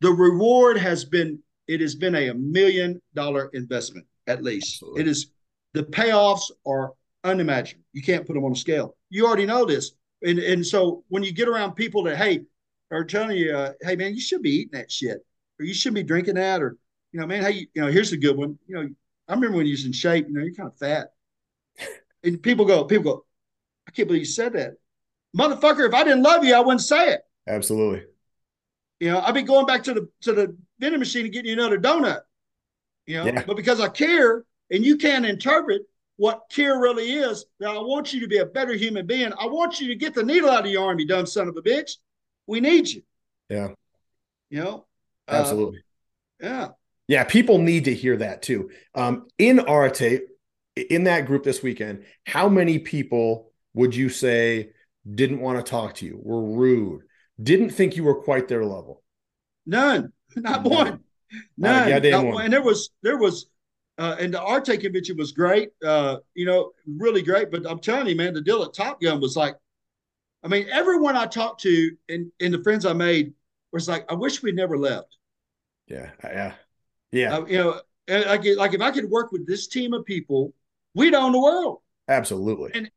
The reward has been, it has been a, million dollar investment at least. Absolutely. It is, the payoffs are unimaginable. You can't put them on a scale. You already know this. And, and so when you get around people that, hey, are telling you, uh, hey, man, you should be eating that shit or you should be drinking that or, you know, man, hey, you, know, here's a good one. You know, I remember when you was in shape, you know, you're kind of fat. And people go, people go, can't believe you said that. Motherfucker, if I didn't love you, I wouldn't say it. Absolutely. You know, I'd be going back to the to the vending machine and getting you another donut. You know, Yeah. but because I care and you can't interpret what care really is, that I want you to be a better human being. I want you to get the needle out of your arm, you dumb son of a bitch. We need you. Yeah. You know? Uh, Absolutely. yeah. Yeah, people need to hear that too. Um, in Arete, in that group this weekend, how many people would you say didn't want to talk to you, were rude, didn't think you were quite their level? None. Not None. one. None. goddamn Not one. one. And there was there was uh and the Arete convention was great. Uh, you know, really great. But I'm telling you, man, the deal at Top Gun was like, I mean, everyone I talked to and and the friends I made was like, I wish we'd never left. Yeah, yeah, yeah, Uh, you know, and like like if I could work with this team of people, we'd own the world. absolutely. And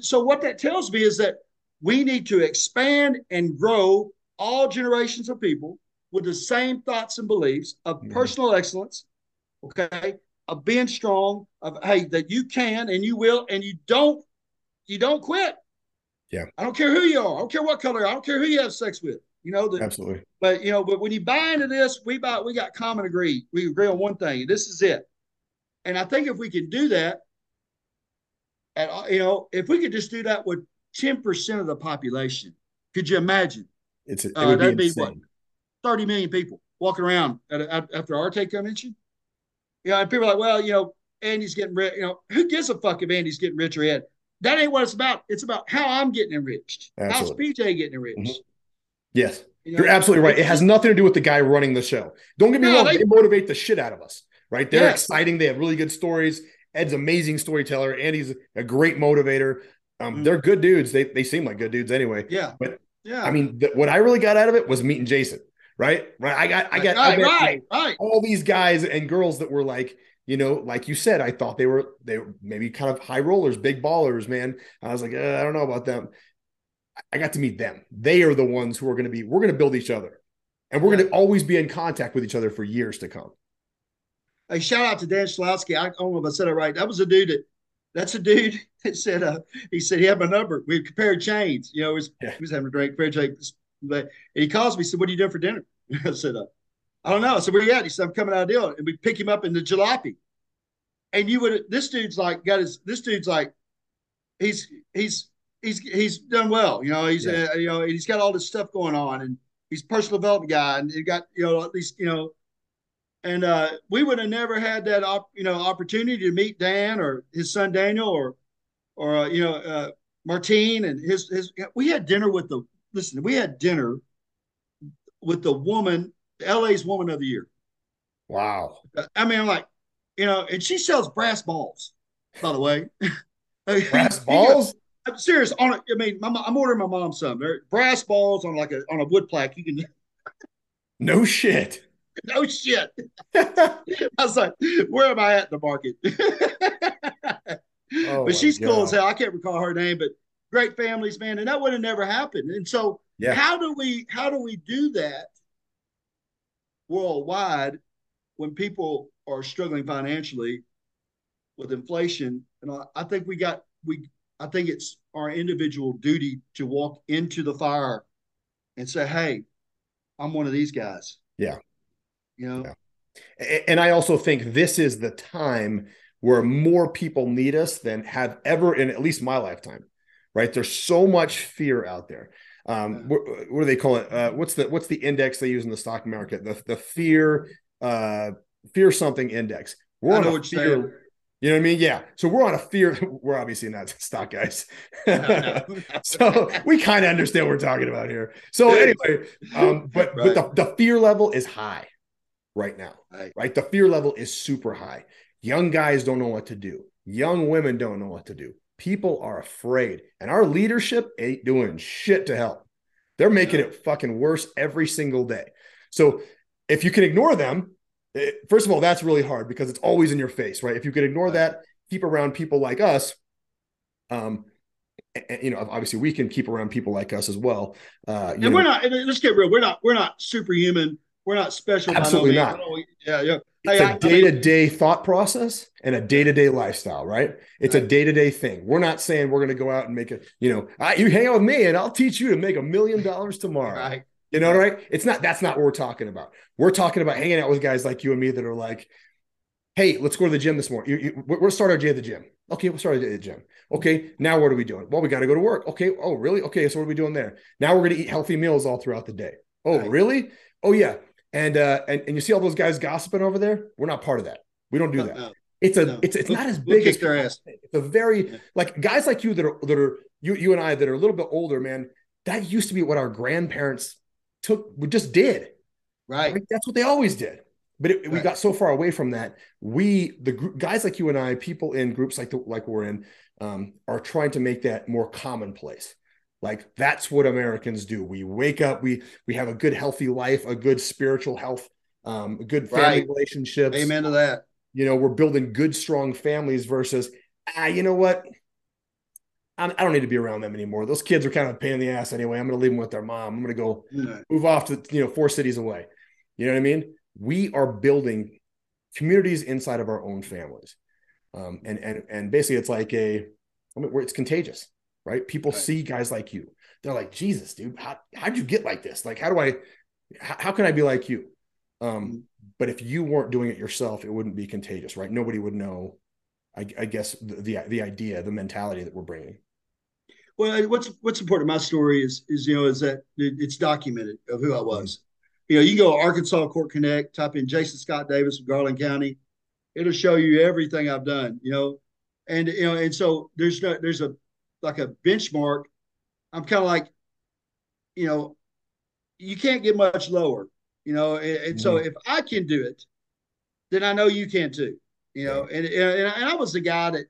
so what that tells me is that we need to expand and grow all generations of people with the same thoughts and beliefs of Mhm. personal excellence, okay, of being strong, of hey, that you can and you will, and you don't, you don't quit. Yeah. I don't care who you are. I don't care what color. I don't care who you have sex with. You know, the, Absolutely. but you know, but when you buy into this, we buy we got common agree. We agree on one thing. This is it. And I think if we can do that, and uh, you know, if we could just do that with 10% of the population, could you imagine It's it Uh, would be that'd be insane. what? 30 million people walking around at, at, after Arete convention? You know, and people are like, well, you know, Andy's getting rich. You know, who gives a fuck if Andy's getting rich or Ed? That ain't what it's about. It's about how I'm getting enriched. Absolutely. How's PJ getting enriched? Mhm. Yes, You you're absolutely right. It has nothing to do with the guy running the show. Don't get me No, wrong; they- they motivate the shit out of us. Right? They're Yes. exciting. They have really good stories. Ed's amazing storyteller. and he's a great motivator. Um, Mhm. They're good dudes. They they seem like good dudes anyway. Yeah. But, yeah. I mean, th- what I really got out of it was meeting Jason. Right? Right. I got I got I right, met, right, right. all these guys and girls that were like, you know, like you said, I thought they were they were maybe kind of high rollers, big ballers, man. I was like, uh, I don't know about them. I got to meet them. They are the ones who are going to be. We're going to build each other, and we're going to always be in contact with each other for years to come. Hey, shout out to Dan Schlowski. I don't know if I said it right. That was a dude that that's a dude that said uh he said he had my number. We compared chains. You know, he was, Yeah. he was having a drink, compared chains. But and he calls me, said, What are you doing for dinner? I said, uh, I don't know. I said, Where you at? He said, I'm coming out of deal. And we pick him up in the jalopy. And you would this dude's like got his this dude's like he's he's he's he's done well. You know, he's Yeah. uh, you know, and he's got all this stuff going on and he's a personal development guy and he got, you know, at least, you know, and uh, we would have never had that op- you know opportunity to meet Dan or his son Daniel or or uh, you know uh, Martine and his his we had dinner with the listen we had dinner with the woman LA's woman of the year Wow. I mean like you know and she sells brass balls by the way Brass balls. I'm serious on it I mean my, I'm ordering my mom some They're brass balls on like a on a wood plaque you can No shit. no shit I was like, where am I at in the market? Oh, but she's cool as hell. I can't recall her name, but great families, man. And that would have never happened. And so Yeah. how do we how do we do that worldwide when people are struggling financially with inflation? And I, I think we got we I think it's our individual duty to walk into the fire and say, Hey, I'm one of these guys. Yeah. You know, Yeah. And I also think this is the time where more people need us than have ever in at least my lifetime. Right? There's so much fear out there. Um, what, what do they call it? Uh, what's the what's the index they use in the stock market? The the fear uh fear something index. We're I on know a you're fear. You know what I mean? Yeah. So we're on a fear. We're obviously not stock guys. so we kind of understand what we're talking about here. So anyway, um, but right. but the, the fear level is high right now. Right. right. The fear level is super high. Young guys don't know what to do. Young women don't know what to do. People are afraid, and our leadership ain't doing shit to help. They're making yeah. it fucking worse every single day. So if you can ignore them, it, eh, first of all, that's really hard because it's always in your face, right? If you can ignore that, keep around people like us. Um, and, you know, obviously we can keep around people like us as well. Uh, and know, we're not. let's get real. We're not. We're not superhuman. We're not special. Absolutely not. Yeah, yeah. It's hey, a day to day thought process and a day to day lifestyle, right? It's right. a day to day thing. We're not saying we're going to go out and make a, you know, I, you hang out with me and I'll teach you to make a million dollars tomorrow. Right. You know, right? It's not, that's not what we're talking about. We're talking about hanging out with guys like you and me that are like, hey, let's go to the gym this morning. You, you, we're start our day at the gym. Okay, we'll start at the gym. Okay, now what are we doing? Well, we got to go to work. Okay, oh, really? Okay, so what are we doing there? Now we're going to eat healthy meals all throughout the day. Oh, right. really? Oh, yeah. And uh, and and you see all those guys gossiping over there. We're not part of that. We don't do that. No, it's a no. it's it's not as big as their ass. It's a very yeah. like guys like you that are that are you you and I that are a little bit older, man. That used to be what our grandparents took we just did. Right. right? That's what they always did. But it, right. we got so far away from that. We the group, guys like you and I, people in groups like the like we're in, um, are trying to make that more commonplace. Like that's what Americans do. We wake up, we we have a good healthy life, a good spiritual health, um, good family right. relationships. Amen to that. You know, we're building good, strong families versus ah, you know what? I'm, I do not need to be around them anymore. Those kids are kind of a pain in the ass anyway. I'm going to leave them with their mom. I'm going to go yeah. move off to you know four cities away. You know what I mean? We are building communities inside of our own families, um, and and and basically it's like a, I mean, it's contagious right? People right. see guys like you. They're like, Jesus, dude, how, how'd you get like this? Like, how do I, how, how can I be like you? Um, mm-hmm. but if you weren't doing it yourself, it wouldn't be contagious, right? Nobody would know, I, I guess, the, the, the idea, the mentality that we're bringing. Well, what's what's important my story is is you know is that it's documented of who I was. Mm-hmm. You know, you go to Arkansas Court Connect, type in Jason Scott Davis from Garland County, it'll show you everything I've done. You know, and you know, and so there's no there's a like a benchmark, I'm kind of like, you know, you can't get much lower, you know. And, and mm-hmm. so if I can do it, then I know you can too, you know. And, and and I was the guy that,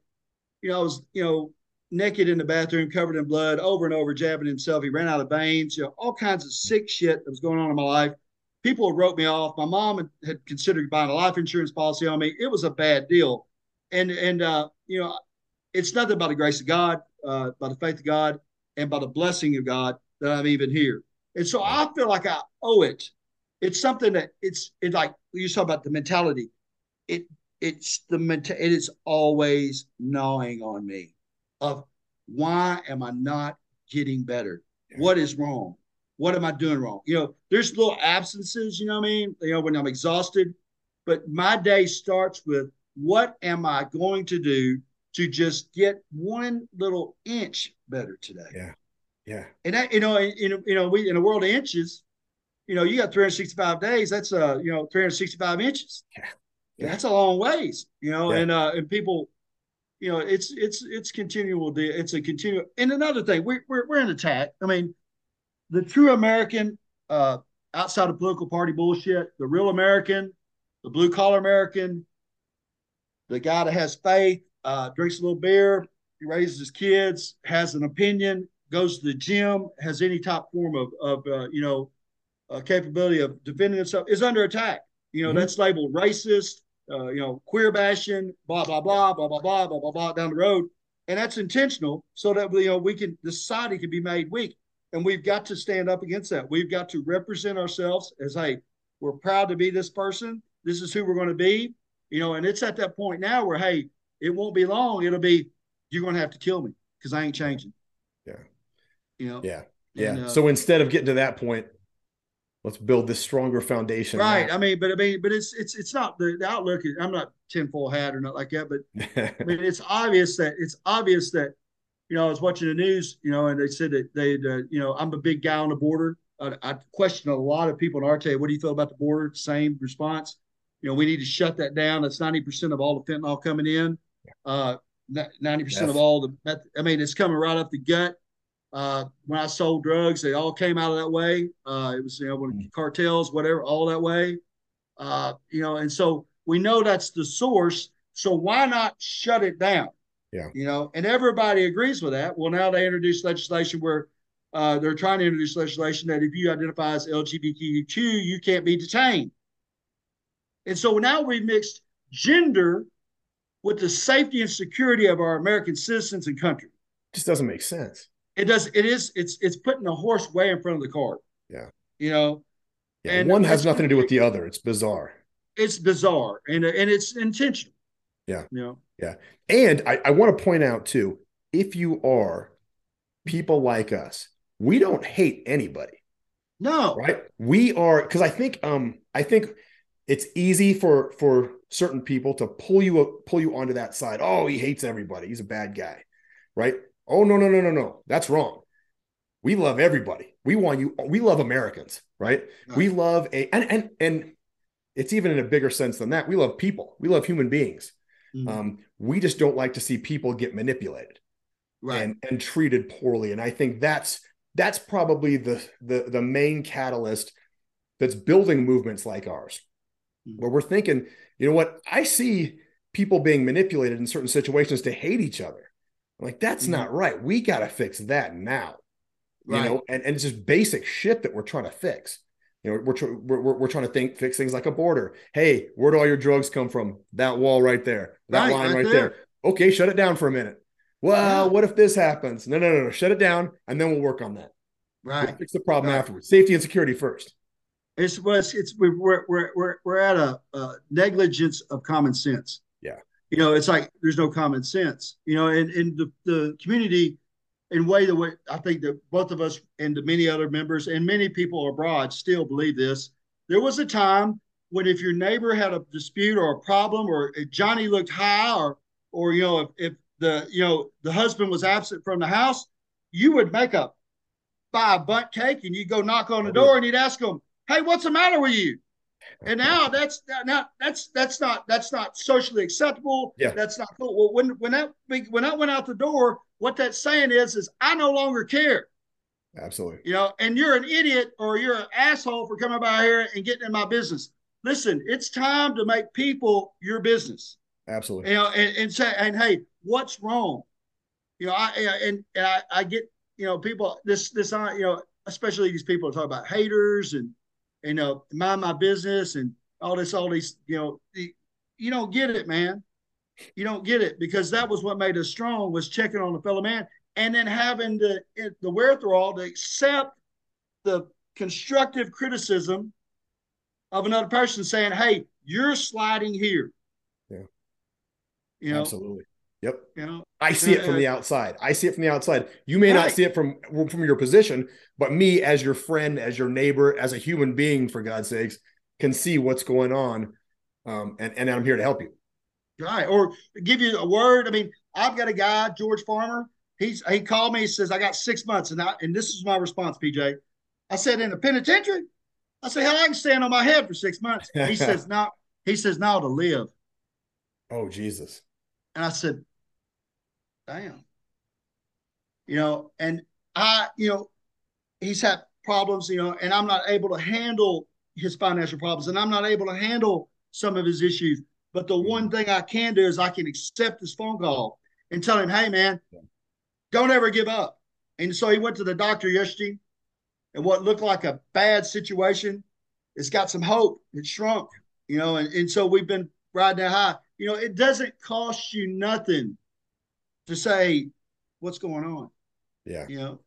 you know, I was you know naked in the bathroom, covered in blood, over and over, jabbing himself. He ran out of veins, you know, all kinds of sick shit that was going on in my life. People wrote me off. My mom had, considered buying a life insurance policy on me. It was a bad deal, and and uh, you know, it's nothing but the grace of God uh, by the faith of God and by the blessing of God that I'm even here. And so I feel like I owe it. It's something that it's it like you talk about the mentality. It it's the mental it is always gnawing on me of why am I not getting better? What is wrong? What am I doing wrong? You know, there's little absences, you know what I mean? You know, when I'm exhausted, but my day starts with what am I going to do to just get one little inch better today. Yeah. Yeah. And that, you know, in, you know, we in a world of inches, you know, you got 365 days. That's uh, you know, 365 inches. Yeah. yeah. That's a long ways, you know, yeah. and uh, and people, you know, it's it's it's continual. It's a continual. And another thing, we're we're, we're in attack. I mean, the true American, uh, outside of political party bullshit, the real American, the blue collar American, the guy that has faith, uh, drinks a little beer, he raises his kids, has an opinion, goes to the gym, has any top form of, of uh, you know, uh, capability of defending himself, is under attack. You know, mm-hmm. that's labeled racist, uh, you know, queer bashing, blah, blah, blah, blah, blah, blah, blah, blah, blah, down the road. And that's intentional so that, you know, we can, the society can be made weak. And we've got to stand up against that. We've got to represent ourselves as, hey, we're proud to be this person. This is who we're going to be. You know, and it's at that point now where, hey, it won't be long. It'll be you're going to have to kill me because I ain't changing. Yeah. You know. Yeah. Yeah. And, uh, so instead of getting to that point, let's build this stronger foundation. Right. I mean, but I mean, but it's it's it's not the, the outlook. Is, I'm not tinfoil hat or not like that, but I mean, it's obvious that it's obvious that you know I was watching the news, you know, and they said that they, uh, you know, I'm a big guy on the border. I, I question a lot of people in our What do you feel about the border? Same response. You know, we need to shut that down. That's 90% of all the fentanyl coming in. Uh, ninety percent of all the. I mean, it's coming right up the gut. Uh, when I sold drugs, they all came out of that way. Uh, it was you know when mm. cartels, whatever, all that way. Uh, you know, and so we know that's the source. So why not shut it down? Yeah. You know, and everybody agrees with that. Well, now they introduce legislation where uh, they're trying to introduce legislation that if you identify as LGBTQ, you can't be detained. And so now we've mixed gender with the safety and security of our American citizens and country. Just doesn't make sense. It does. It is. It's it's putting a horse way in front of the cart. Yeah. You know. Yeah. And one has nothing to do with the other. It's bizarre. It's bizarre, and and it's intentional. Yeah. You know. Yeah. And I, I want to point out too, if you are people like us, we don't hate anybody. No. Right. We are because I think um I think it's easy for for certain people to pull you pull you onto that side. Oh, he hates everybody. He's a bad guy. Right? Oh no, no, no, no, no. That's wrong. We love everybody. We want you, we love Americans, right? We love a and and and it's even in a bigger sense than that. We love people. We love human beings. Mm-hmm. Um, we just don't like to see people get manipulated right. and, and treated poorly. And I think that's that's probably the the the main catalyst that's building movements like ours. Where we're thinking, you know what, I see people being manipulated in certain situations to hate each other. I'm like, that's mm-hmm. not right. We got to fix that now. Right. You know, and, and it's just basic shit that we're trying to fix. You know, we're, tr- we're, we're, we're, trying to think, fix things like a border. Hey, where do all your drugs come from? That wall right there, that right, line right, right there. there. Okay, shut it down for a minute. Well, yeah. what if this happens? No, no, no, no. Shut it down, and then we'll work on that. Right. We'll fix the problem afterwards. Safety and security first. It's it's, it's we're we're we're we're at a, a negligence of common sense. Yeah. You know, it's like there's no common sense. You know, and in the the community in way that way I think that both of us and the many other members and many people abroad still believe this. There was a time when if your neighbor had a dispute or a problem, or if Johnny looked high, or or you know if, if the you know the husband was absent from the house, you would make a buy a butt cake and you go knock on the oh, door and you'd ask them, "Hey, what's the matter with you?" And now that's now that's that's not that's not socially acceptable. Yeah. That's not cool. Well, when when that when that went out the door, what that's saying is is I no longer care. Absolutely. You know, and you're an idiot or you're an asshole for coming by here and getting in my business. Listen, it's time to make people your business. Absolutely. You know, and, and say, and hey, what's wrong? You know, I and, and I, I get, you know, people this this uh, you know, especially these people talk about haters and you uh, know, mind my business and all this, all these, you know, you don't get it, man. You don't get it because that was what made us strong was checking on the fellow man and then having the the wherewithal to accept the constructive criticism of another person saying, "Hey, you're sliding here." Yeah. You know. Absolutely. Yep. You know. I see it from the outside. I see it from the outside. You may right. not see it from from your position, but me as your friend, as your neighbor, as a human being, for God's sakes, can see what's going on, um, and and I'm here to help you. Right, or give you a word. I mean, I've got a guy, George Farmer. He's he called me. He says, "I got six months," and I, and this is my response, PJ. I said, "In the penitentiary." I said, "Hell, I can stand on my head for six months." He says, "No." He says, "No, to live." Oh Jesus! And I said, "Damn." You know, and I, you know, he's had problems, you know, and I'm not able to handle his financial problems, and I'm not able to handle some of his issues. But the mm-hmm. one thing I can do is I can accept his phone call and tell him, hey, man, don't ever give up. And so he went to the doctor yesterday, and what looked like a bad situation, it's got some hope. It shrunk, you know, and, and so we've been riding that high. You know, it doesn't cost you nothing to say what's going on. Yeah. You know,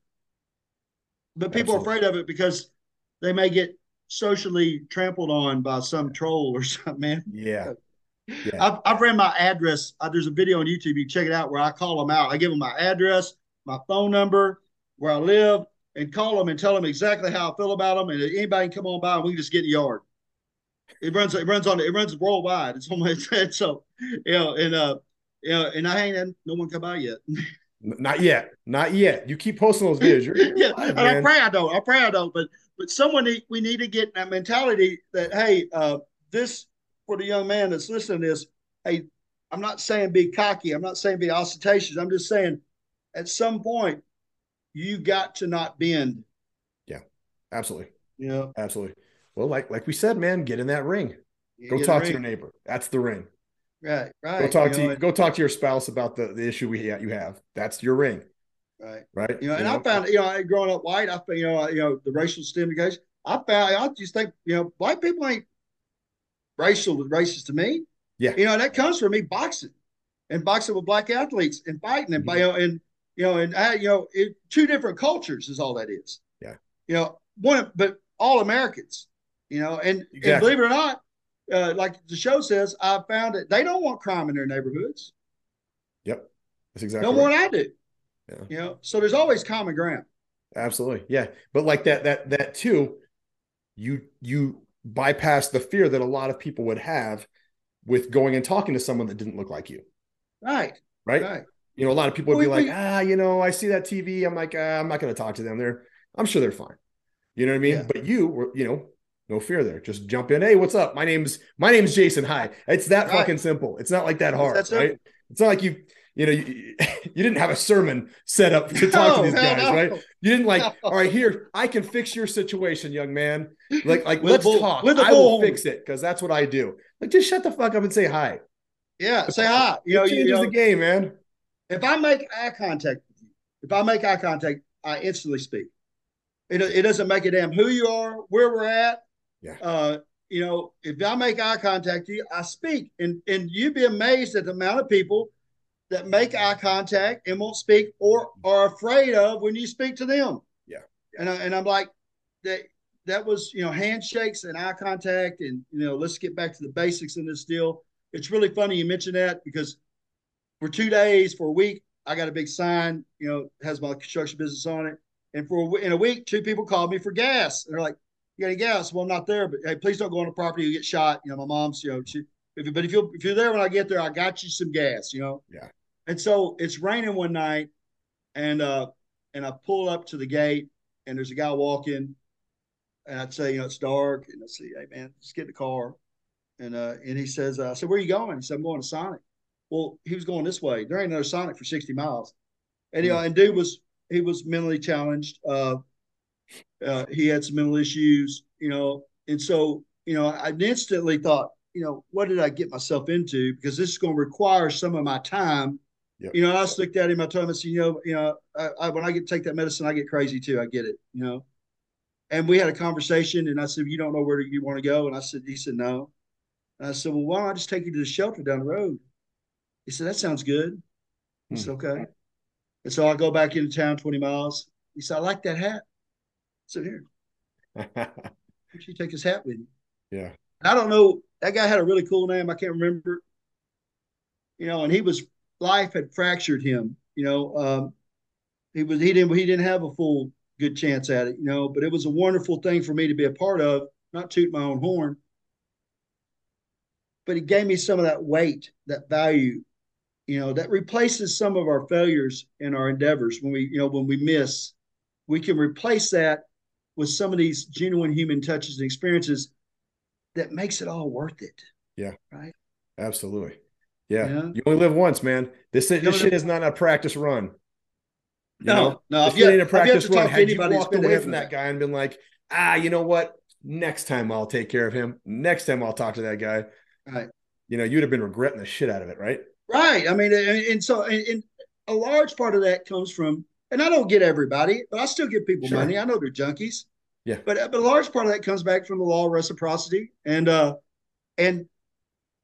but people Absolutely. are afraid of it because they may get socially trampled on by some troll or something, man. Yeah. Yeah. I've, I've ran my address. Uh, there's a video on YouTube. You check it out where I call them out. I give them my address, my phone number, where I live, and call them and tell them exactly how I feel about them. And anybody can come on by and we can just get in the yard. It runs. It runs on. It runs worldwide. It's on my head. So, you know, and uh, know, and I ain't had no one come by yet. Not yet. Not yet. You keep posting those videos. You're, you're yeah, alive, I pray I don't. I pray I don't. But but someone need, we need to get that mentality that hey, uh, this for the young man that's listening is, hey, I'm not saying be cocky. I'm not saying be ostentatious. I'm just saying at some point you got to not bend. Yeah, absolutely. Yeah, absolutely. Well, like like we said, man, get in that ring. You Go talk to your neighbor. That's the ring. Right, right. Go talk you to know, you, go talk to your spouse about the, the issue we you have. That's your ring, right. right? You know, and I found, you know, growing up white, I found, you know, you know, the racial stigmatization. I found, I just think, you know, black people ain't racial with racist to me. Yeah. You know, that comes from me boxing and boxing with black athletes and fighting and, Mhm. you know, and, you know, and I, you know, it, two different cultures is all that is. Yeah. You know, one, but all Americans, you know, and, and believe it or not, uh, like the show says, I found that they don't want crime in their neighborhoods. Yep, that's exactly No more right. than I do. Yeah. You know, so there's always common ground. Absolutely, yeah. But like that that that too, you you bypass the fear that a lot of people would have with going and talking to someone that didn't look like you, Right. right? Right. You know, a lot of people would We- be like, we- ah, you know, I see that TV. I'm like, ah, I'm not going to talk to them. They're, I'm sure they're fine. You know what I mean? Yeah. But you were, you know, no fear there. Just jump in. Hey, what's up? My name's my name's Jason. Hi. It's that Right. fucking simple. It's not like that hard, That's right? It's not like you, you know, you, you didn't have a sermon set up to talk to No, these hell guys, no. right? You didn't like, No. all right, here, I can fix your situation, young man. Like, like let's bull- talk. I will fix it because that's what I do. Like, just shut the fuck up and say hi. Yeah, say hi. You know, changes you know, the game, man. if I make eye contact with you, if I make eye contact, I instantly speak. It, it doesn't make a damn who you are, where we're at. Yeah. Uh, you know, if I make eye contact you, I speak, and and you'd be amazed at the amount of people that make eye contact and won't speak or are afraid of when you speak to them. Yeah. And I, and I'm like that. That was you know handshakes and eye contact, and you know let's get back to the basics in this deal. It's really funny you mentioned that because for two days, for a week, I got a big sign, you know, has my construction business on it. And for in a week, two people called me for gas. And they're like, "You got any gas?" Well, I'm not there, but hey, please don't go on the property. You get shot. You know, my mom's, you know, she. If, you but if you if you're there when I get there, I got you some gas. You know. Yeah. And so it's raining one night, and uh, and I pull up to the gate, and there's a guy walking, and I'd say, you know, it's dark, and I say, "Hey, man, just get in the car," and uh, and he says, uh, "I said, where are you going?" He said, "I'm going to Sonic." Well, he was going this way. There ain't no Sonic for 60 miles. And you know, and dude was he was mentally challenged. Uh, uh, he had some mental issues, you know, and so you know, I instantly thought, you know, what did I get myself into? Because this is going to require some of my time. Yep. You know, I looked at him. I told him, I said, you know, you know, I, I, when I get take that medicine, I get crazy too. I get it, you know. And we had a conversation, and I said, you don't know where you want to go, and I said, he said, no. And I said, well, why don't I just take you to the shelter down the road? He said, that sounds good. I said, okay. And so I go back into town 20 miles. He said, I like that hat. Said, here, why don't you take this hat with you? yeah. I don't know. That guy had a really cool name. I can't remember. You know, and he was life had fractured him. You know, um, he was he didn't he didn't have a full good chance at it. You know, but it was a wonderful thing for me to be a part of. Not toot my own horn, but it gave me some of that weight, that value. You know, that replaces some of our failures in our endeavors when we you know when we miss, we can replace that with some of these genuine human touches and experiences that makes it all worth it. Yeah. Right. Absolutely. Yeah. Yeah. You only live once, man. This, this only shit is not a practice run. You No, know? no, shit yet- ain't a practice run. Had you walked away from that that. guy and been like, ah, you know what? Next time I'll take care of him. Next time I'll talk to that guy. Right. You know, you'd have been regretting the shit out of it, right? Right. I mean, and, and so, and, and a large part of that comes from, and I don't get everybody, but I still give people Sure. money. I know they're junkies. Yeah. But but a large part of that comes back from the law of reciprocity, and uh, and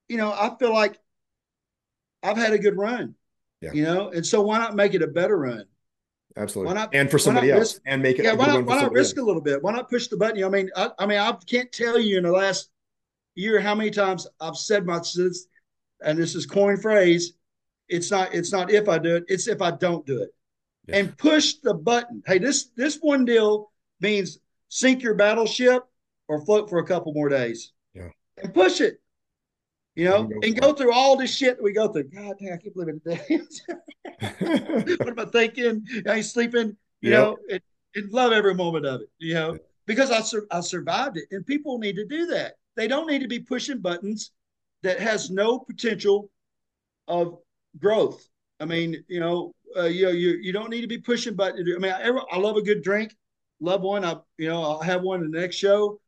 you know, I feel like I've had a good run. Yeah. You know, and so why not make it a better run? Absolutely. Why not- and for somebody else risk- and make it Yeah, a why not why not risk else. a little bit? Why not push the button? You know, I mean, I, I mean, I can't tell you in the last year how many times I've said my and this is coin phrase. It's not it's not if I do it, it's if I don't do it. Yeah. And push the button. Hey, this this one deal means sink your battleship or float for a couple more days. Yeah. And push it. You know, And go and go through all this shit that we go through. God damn, I can't believe it. what am I thinking? I ain't sleeping, you Yep. know, and, and love every moment of it, you know, because I, sur- I survived it. And people need to do that. They don't need to be pushing buttons that has no potential of growth. I mean, you know, uh, you know, you you don't need to be pushing, but I mean, I, I love a good drink, love one. I you know, I'll have one in the next show,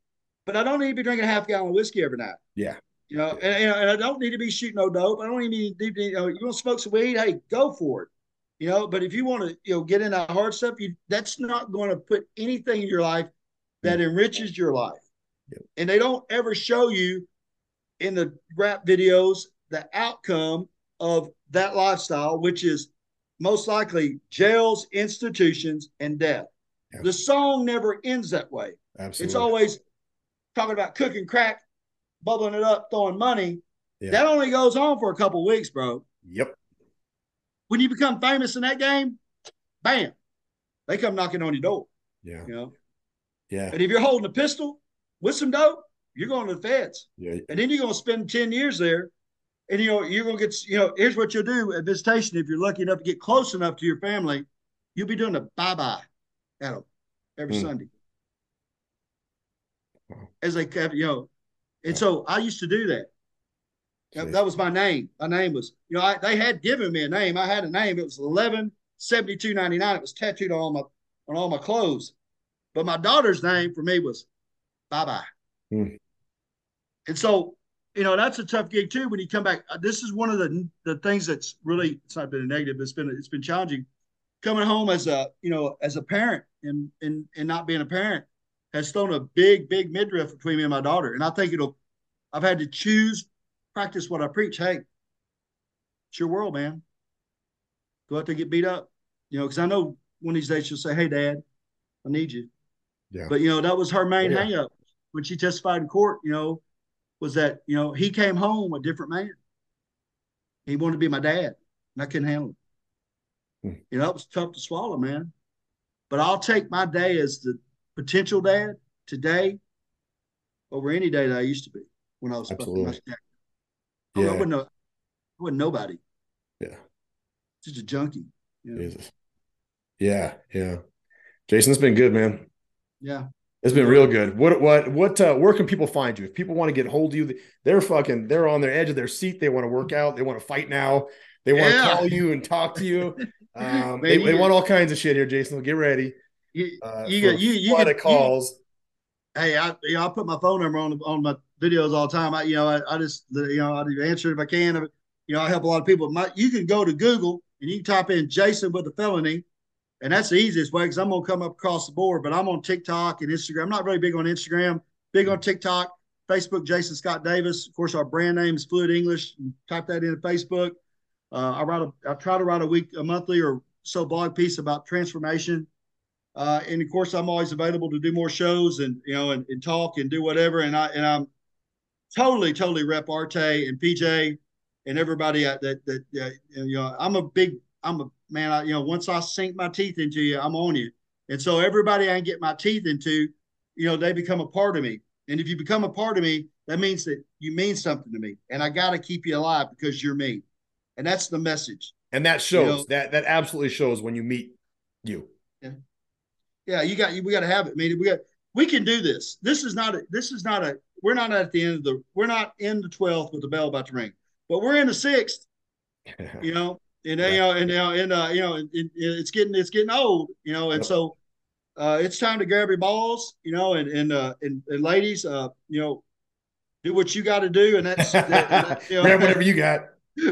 but I don't need to be drinking a half gallon of whiskey every night. Yeah. You know, and, and I don't need to be shooting no dope. I don't even need to, you know, you want to smoke some weed? Hey, go for it. You know, but if you want to, you know, get into hard stuff, you that's not going to put anything in your life that enriches your life. Yep. And they don't ever show you in the rap videos the outcome of that lifestyle, which is most likely jails, institutions, and death. Yep. The song never ends that way. Absolutely. It's always talking about cooking crack, bubbling it up, throwing money. That only goes on for a couple weeks, bro. Yep. When you become famous in that game, bam, they come knocking on your door. Yeah. You know, Yeah. and if you're holding a pistol with some dope, you're going to the feds, Yeah. and then you're going to spend ten years there. And you know you're to get. You know, here's what you'll do at visitation. If you're lucky enough to get close enough to your family, you'll be doing a bye bye at them every Hmm. Sunday. As they kept, you know, and so I used to do that. That, that was my name. My name was, you know, I, they had given me a name. I had a name. It was eleven seventy two ninety nine. It was tattooed on all my on all my clothes. But my daughter's name for me was Bye Bye. Hmm. And so, you know, that's a tough gig too. When you come back, Uh, this is one of the the things that's really it's not been a negative. It's been it's been challenging. Coming home as a you know as a parent and and and not being a parent has thrown a big big midriff between me and my daughter. And I think it'll. I've had to choose practice what I preach. Hey, it's your world, man. Go out there get beat up, you know, because I know one of these days she'll say, "Hey, Dad, I need you." Yeah. But you know that was her main Oh, yeah. hang up when she testified in court. You know, was that you know he came home a different man. He wanted to be my dad, and I couldn't handle it. Hmm. You know, that was tough to swallow, man. But I'll take my day as the potential dad today over any day that I used to be when I was Absolutely. my dad. I, I wasn't, a, I wasn't nobody, Yeah. just a junkie. You know? Jesus. Yeah. Yeah. Jason, it's been good, man. Yeah. It's been real good. What what what uh where can people find you? If people want to get hold of you, they're fucking they're on their edge of their seat. They want to work out, they want to fight now, they want Yeah. to call you and talk to you. Um they, they want all kinds of shit here, Jason. Get ready. You, Uh you got you you get of calls. You, hey, I you know, I put my phone number on on my videos all the time. I you know I, I just you know I answer if I can. You know I help a lot of people. My, you can go to Google and you can type in Jason with a felony, and that's the easiest way because I'm gonna come up across the board. But I'm on TikTok and Instagram. I'm not really big on Instagram. Big on TikTok, Facebook. Jason Scott Davis. Of course, our brand name is Fluent English. Type that into Facebook. Uh, I write a I try to write a week, a monthly or so blog piece about transformation. Uh, and of course, I'm always available to do more shows and you know and, and talk and do whatever. And I and I'm totally totally rep Arete and PJ and everybody that that, that you know. I'm a big I'm a man. I, you know, once I sink my teeth into you, I'm on you. And so everybody I can get my teeth into, you know, they become a part of me. And if you become a part of me, that means that you mean something to me. And I got to keep you alive because you're me. And that's the message. And that shows You know- that that absolutely shows when you meet you. Yeah, yeah. you got we got to have it. I mean, we got we can do this. This is not a this is not a we're not at the end of the we're not in the twelfth with the bell about to ring, but we're in the sixth. You know, and Yeah. you know, and you know, and uh, you know, it, it- it's getting it's getting old. You know, and Yep. so uh, it's time to grab your balls. You know, and and uh, and, and ladies, uh, you know, do what you got to do, and that's that- you know, Grab whatever you got.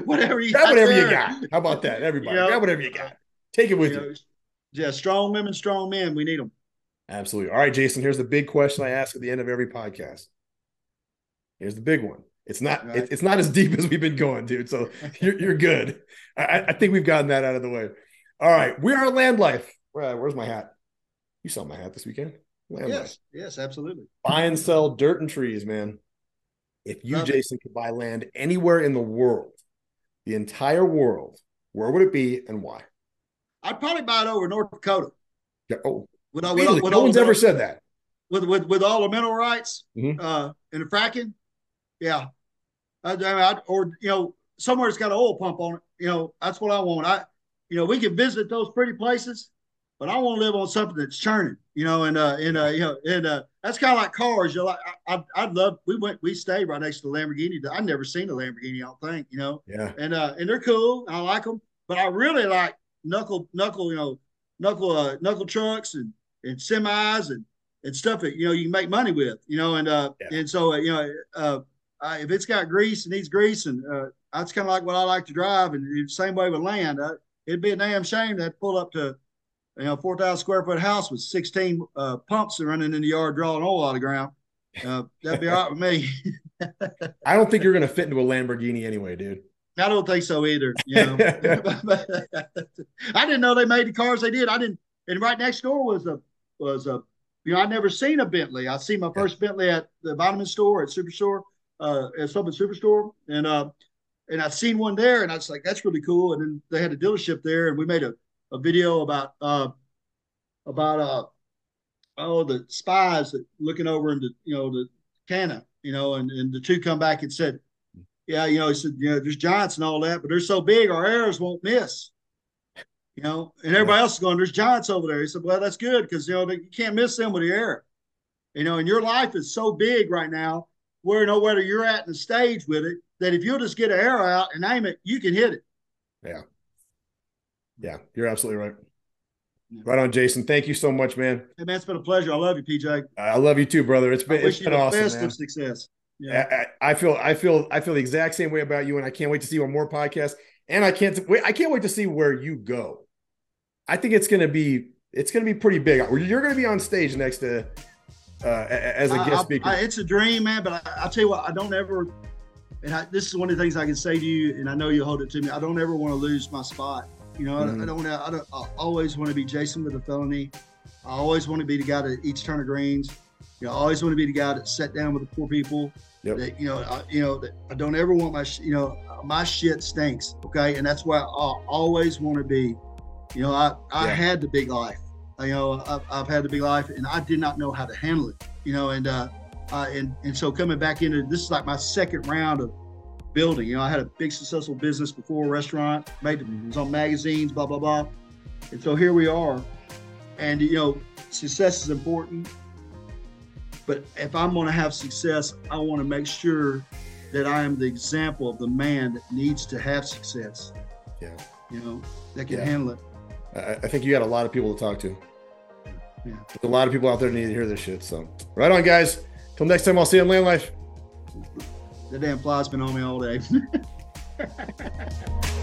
whatever you Grab whatever you got. How about that? Everybody, Yeah. grab whatever you got. Take it with You you. know, yeah, strong women, strong men. We need them. Absolutely. All right, Jason. Here's the big question I ask at the end of every podcast. Here's the big one. It's not. Right. it- it's not as deep as we've been going, dude. So you're you're good. I, I- think we've gotten that out of the way. All right, we are land life. Where, where's my hat? You saw my hat this weekend. Land life. Yes, yes, absolutely. Buy and sell dirt and trees, man. If you, Love it. Jason, could buy land anywhere in the world, the entire world, where would it be and why? I'd probably buy it over North Dakota. Yeah, Oh, With, all- with, all- with no one's ever said that. with with with all the mineral rights Mhm. uh, and the fracking. Yeah, I, I, I- or you know somewhere it's got an oil pump on it. You know that's what I want. I you know we can visit those pretty places, but I want to live on something that's churning, you know, and uh, and uh, you know, and uh, that's kind of like cars. You know, like I, I, would love. We went, we stayed right next to the Lamborghini. I've never seen a Lamborghini. I don't think, you know. Yeah. And uh, and they're cool. I like them, but I really like knuckle, knuckle, you know, knuckle, uh, knuckle trucks and and semis and and stuff that you know you can make money with, you know, and uh, yeah. and so uh, you know, uh, I, if it's got grease and needs grease, and uh, that's kind of like what I like to drive, and the same way with land. Uh, it'd be a damn shame to pull up to you know, 4,000 square foot house with 16 uh, pumps running in the yard drawing oil out of the ground. Uh, that'd be all right with me. I don't think you're going to fit into a Lamborghini anyway, dude. I don't think so either. You know, I didn't know they made the cars they did. I didn't. And right next door was a was a you know I'd never seen a Bentley. I see my first Bentley at the vitamin store at Superstore, uh, at Summit Superstore, and uh, and I seen one there, and I was like, that's really cool. And then they had a dealership there, and we made a a video about uh, about uh, oh the spies that looking over into you know the Canaan, you know, and, and the two come back and said, yeah, you know, he said, you know, there's giants and all that, but they're so big, our arrows won't miss. You know, and everybody else is going, there's giants over there. He said, well, that's good because you know you can't miss them with the arrow. You know, and your life is so big right now, where you know whether you're at in the stage with it, that if you'll just get an arrow out and aim it, you can hit it. Yeah. Yeah, you're absolutely right. Right on, Jason. Thank you so much, man. Hey, man, it's been a pleasure. I love you, PJ. I love you too, brother. It's been it's been awesome. Best man. of success. Yeah. I, I, feel I feel I feel the exact same way about you, and I can't wait to see one more podcasts. And I can't wait. I can't wait to see where you go. I think it's gonna be it's gonna be pretty big. You're gonna be on stage next to uh, as a guest speaker. I, it's a dream, man. But I, will tell you what, I don't ever. And I, this is one of the things I can say to you, and I know you'll hold it to me. I don't ever want to lose my spot. You know, mm-hmm. I, I, don't want to. I, don't, I always want to be Jason with a felony. I always want to be the guy that eats turn of greens. You know, I always want to be the guy that sat down with the poor people. Yep. That you know, I, you know, that I don't ever want my, you know, my shit stinks. Okay, and that's why I always want to be. You know, I I yeah. had the big life. You know, I've, I've had the big life, and I did not know how to handle it. You know, and uh, uh and and so coming back into this is like my second round of building. You know, I had a big successful business before, restaurant, made was on magazines, blah blah blah, and so here we are. And you know, success is important, but if I'm going to have success, I want to make sure that I am the example of the man that needs to have success. Yeah. You know, that can yeah. handle it. I, think you got a lot of people to talk to. Yeah. There's a lot of people out there need to hear this shit. So, right on, guys. Till next time, I'll see you in Land Life. The damn fly's been on me all day.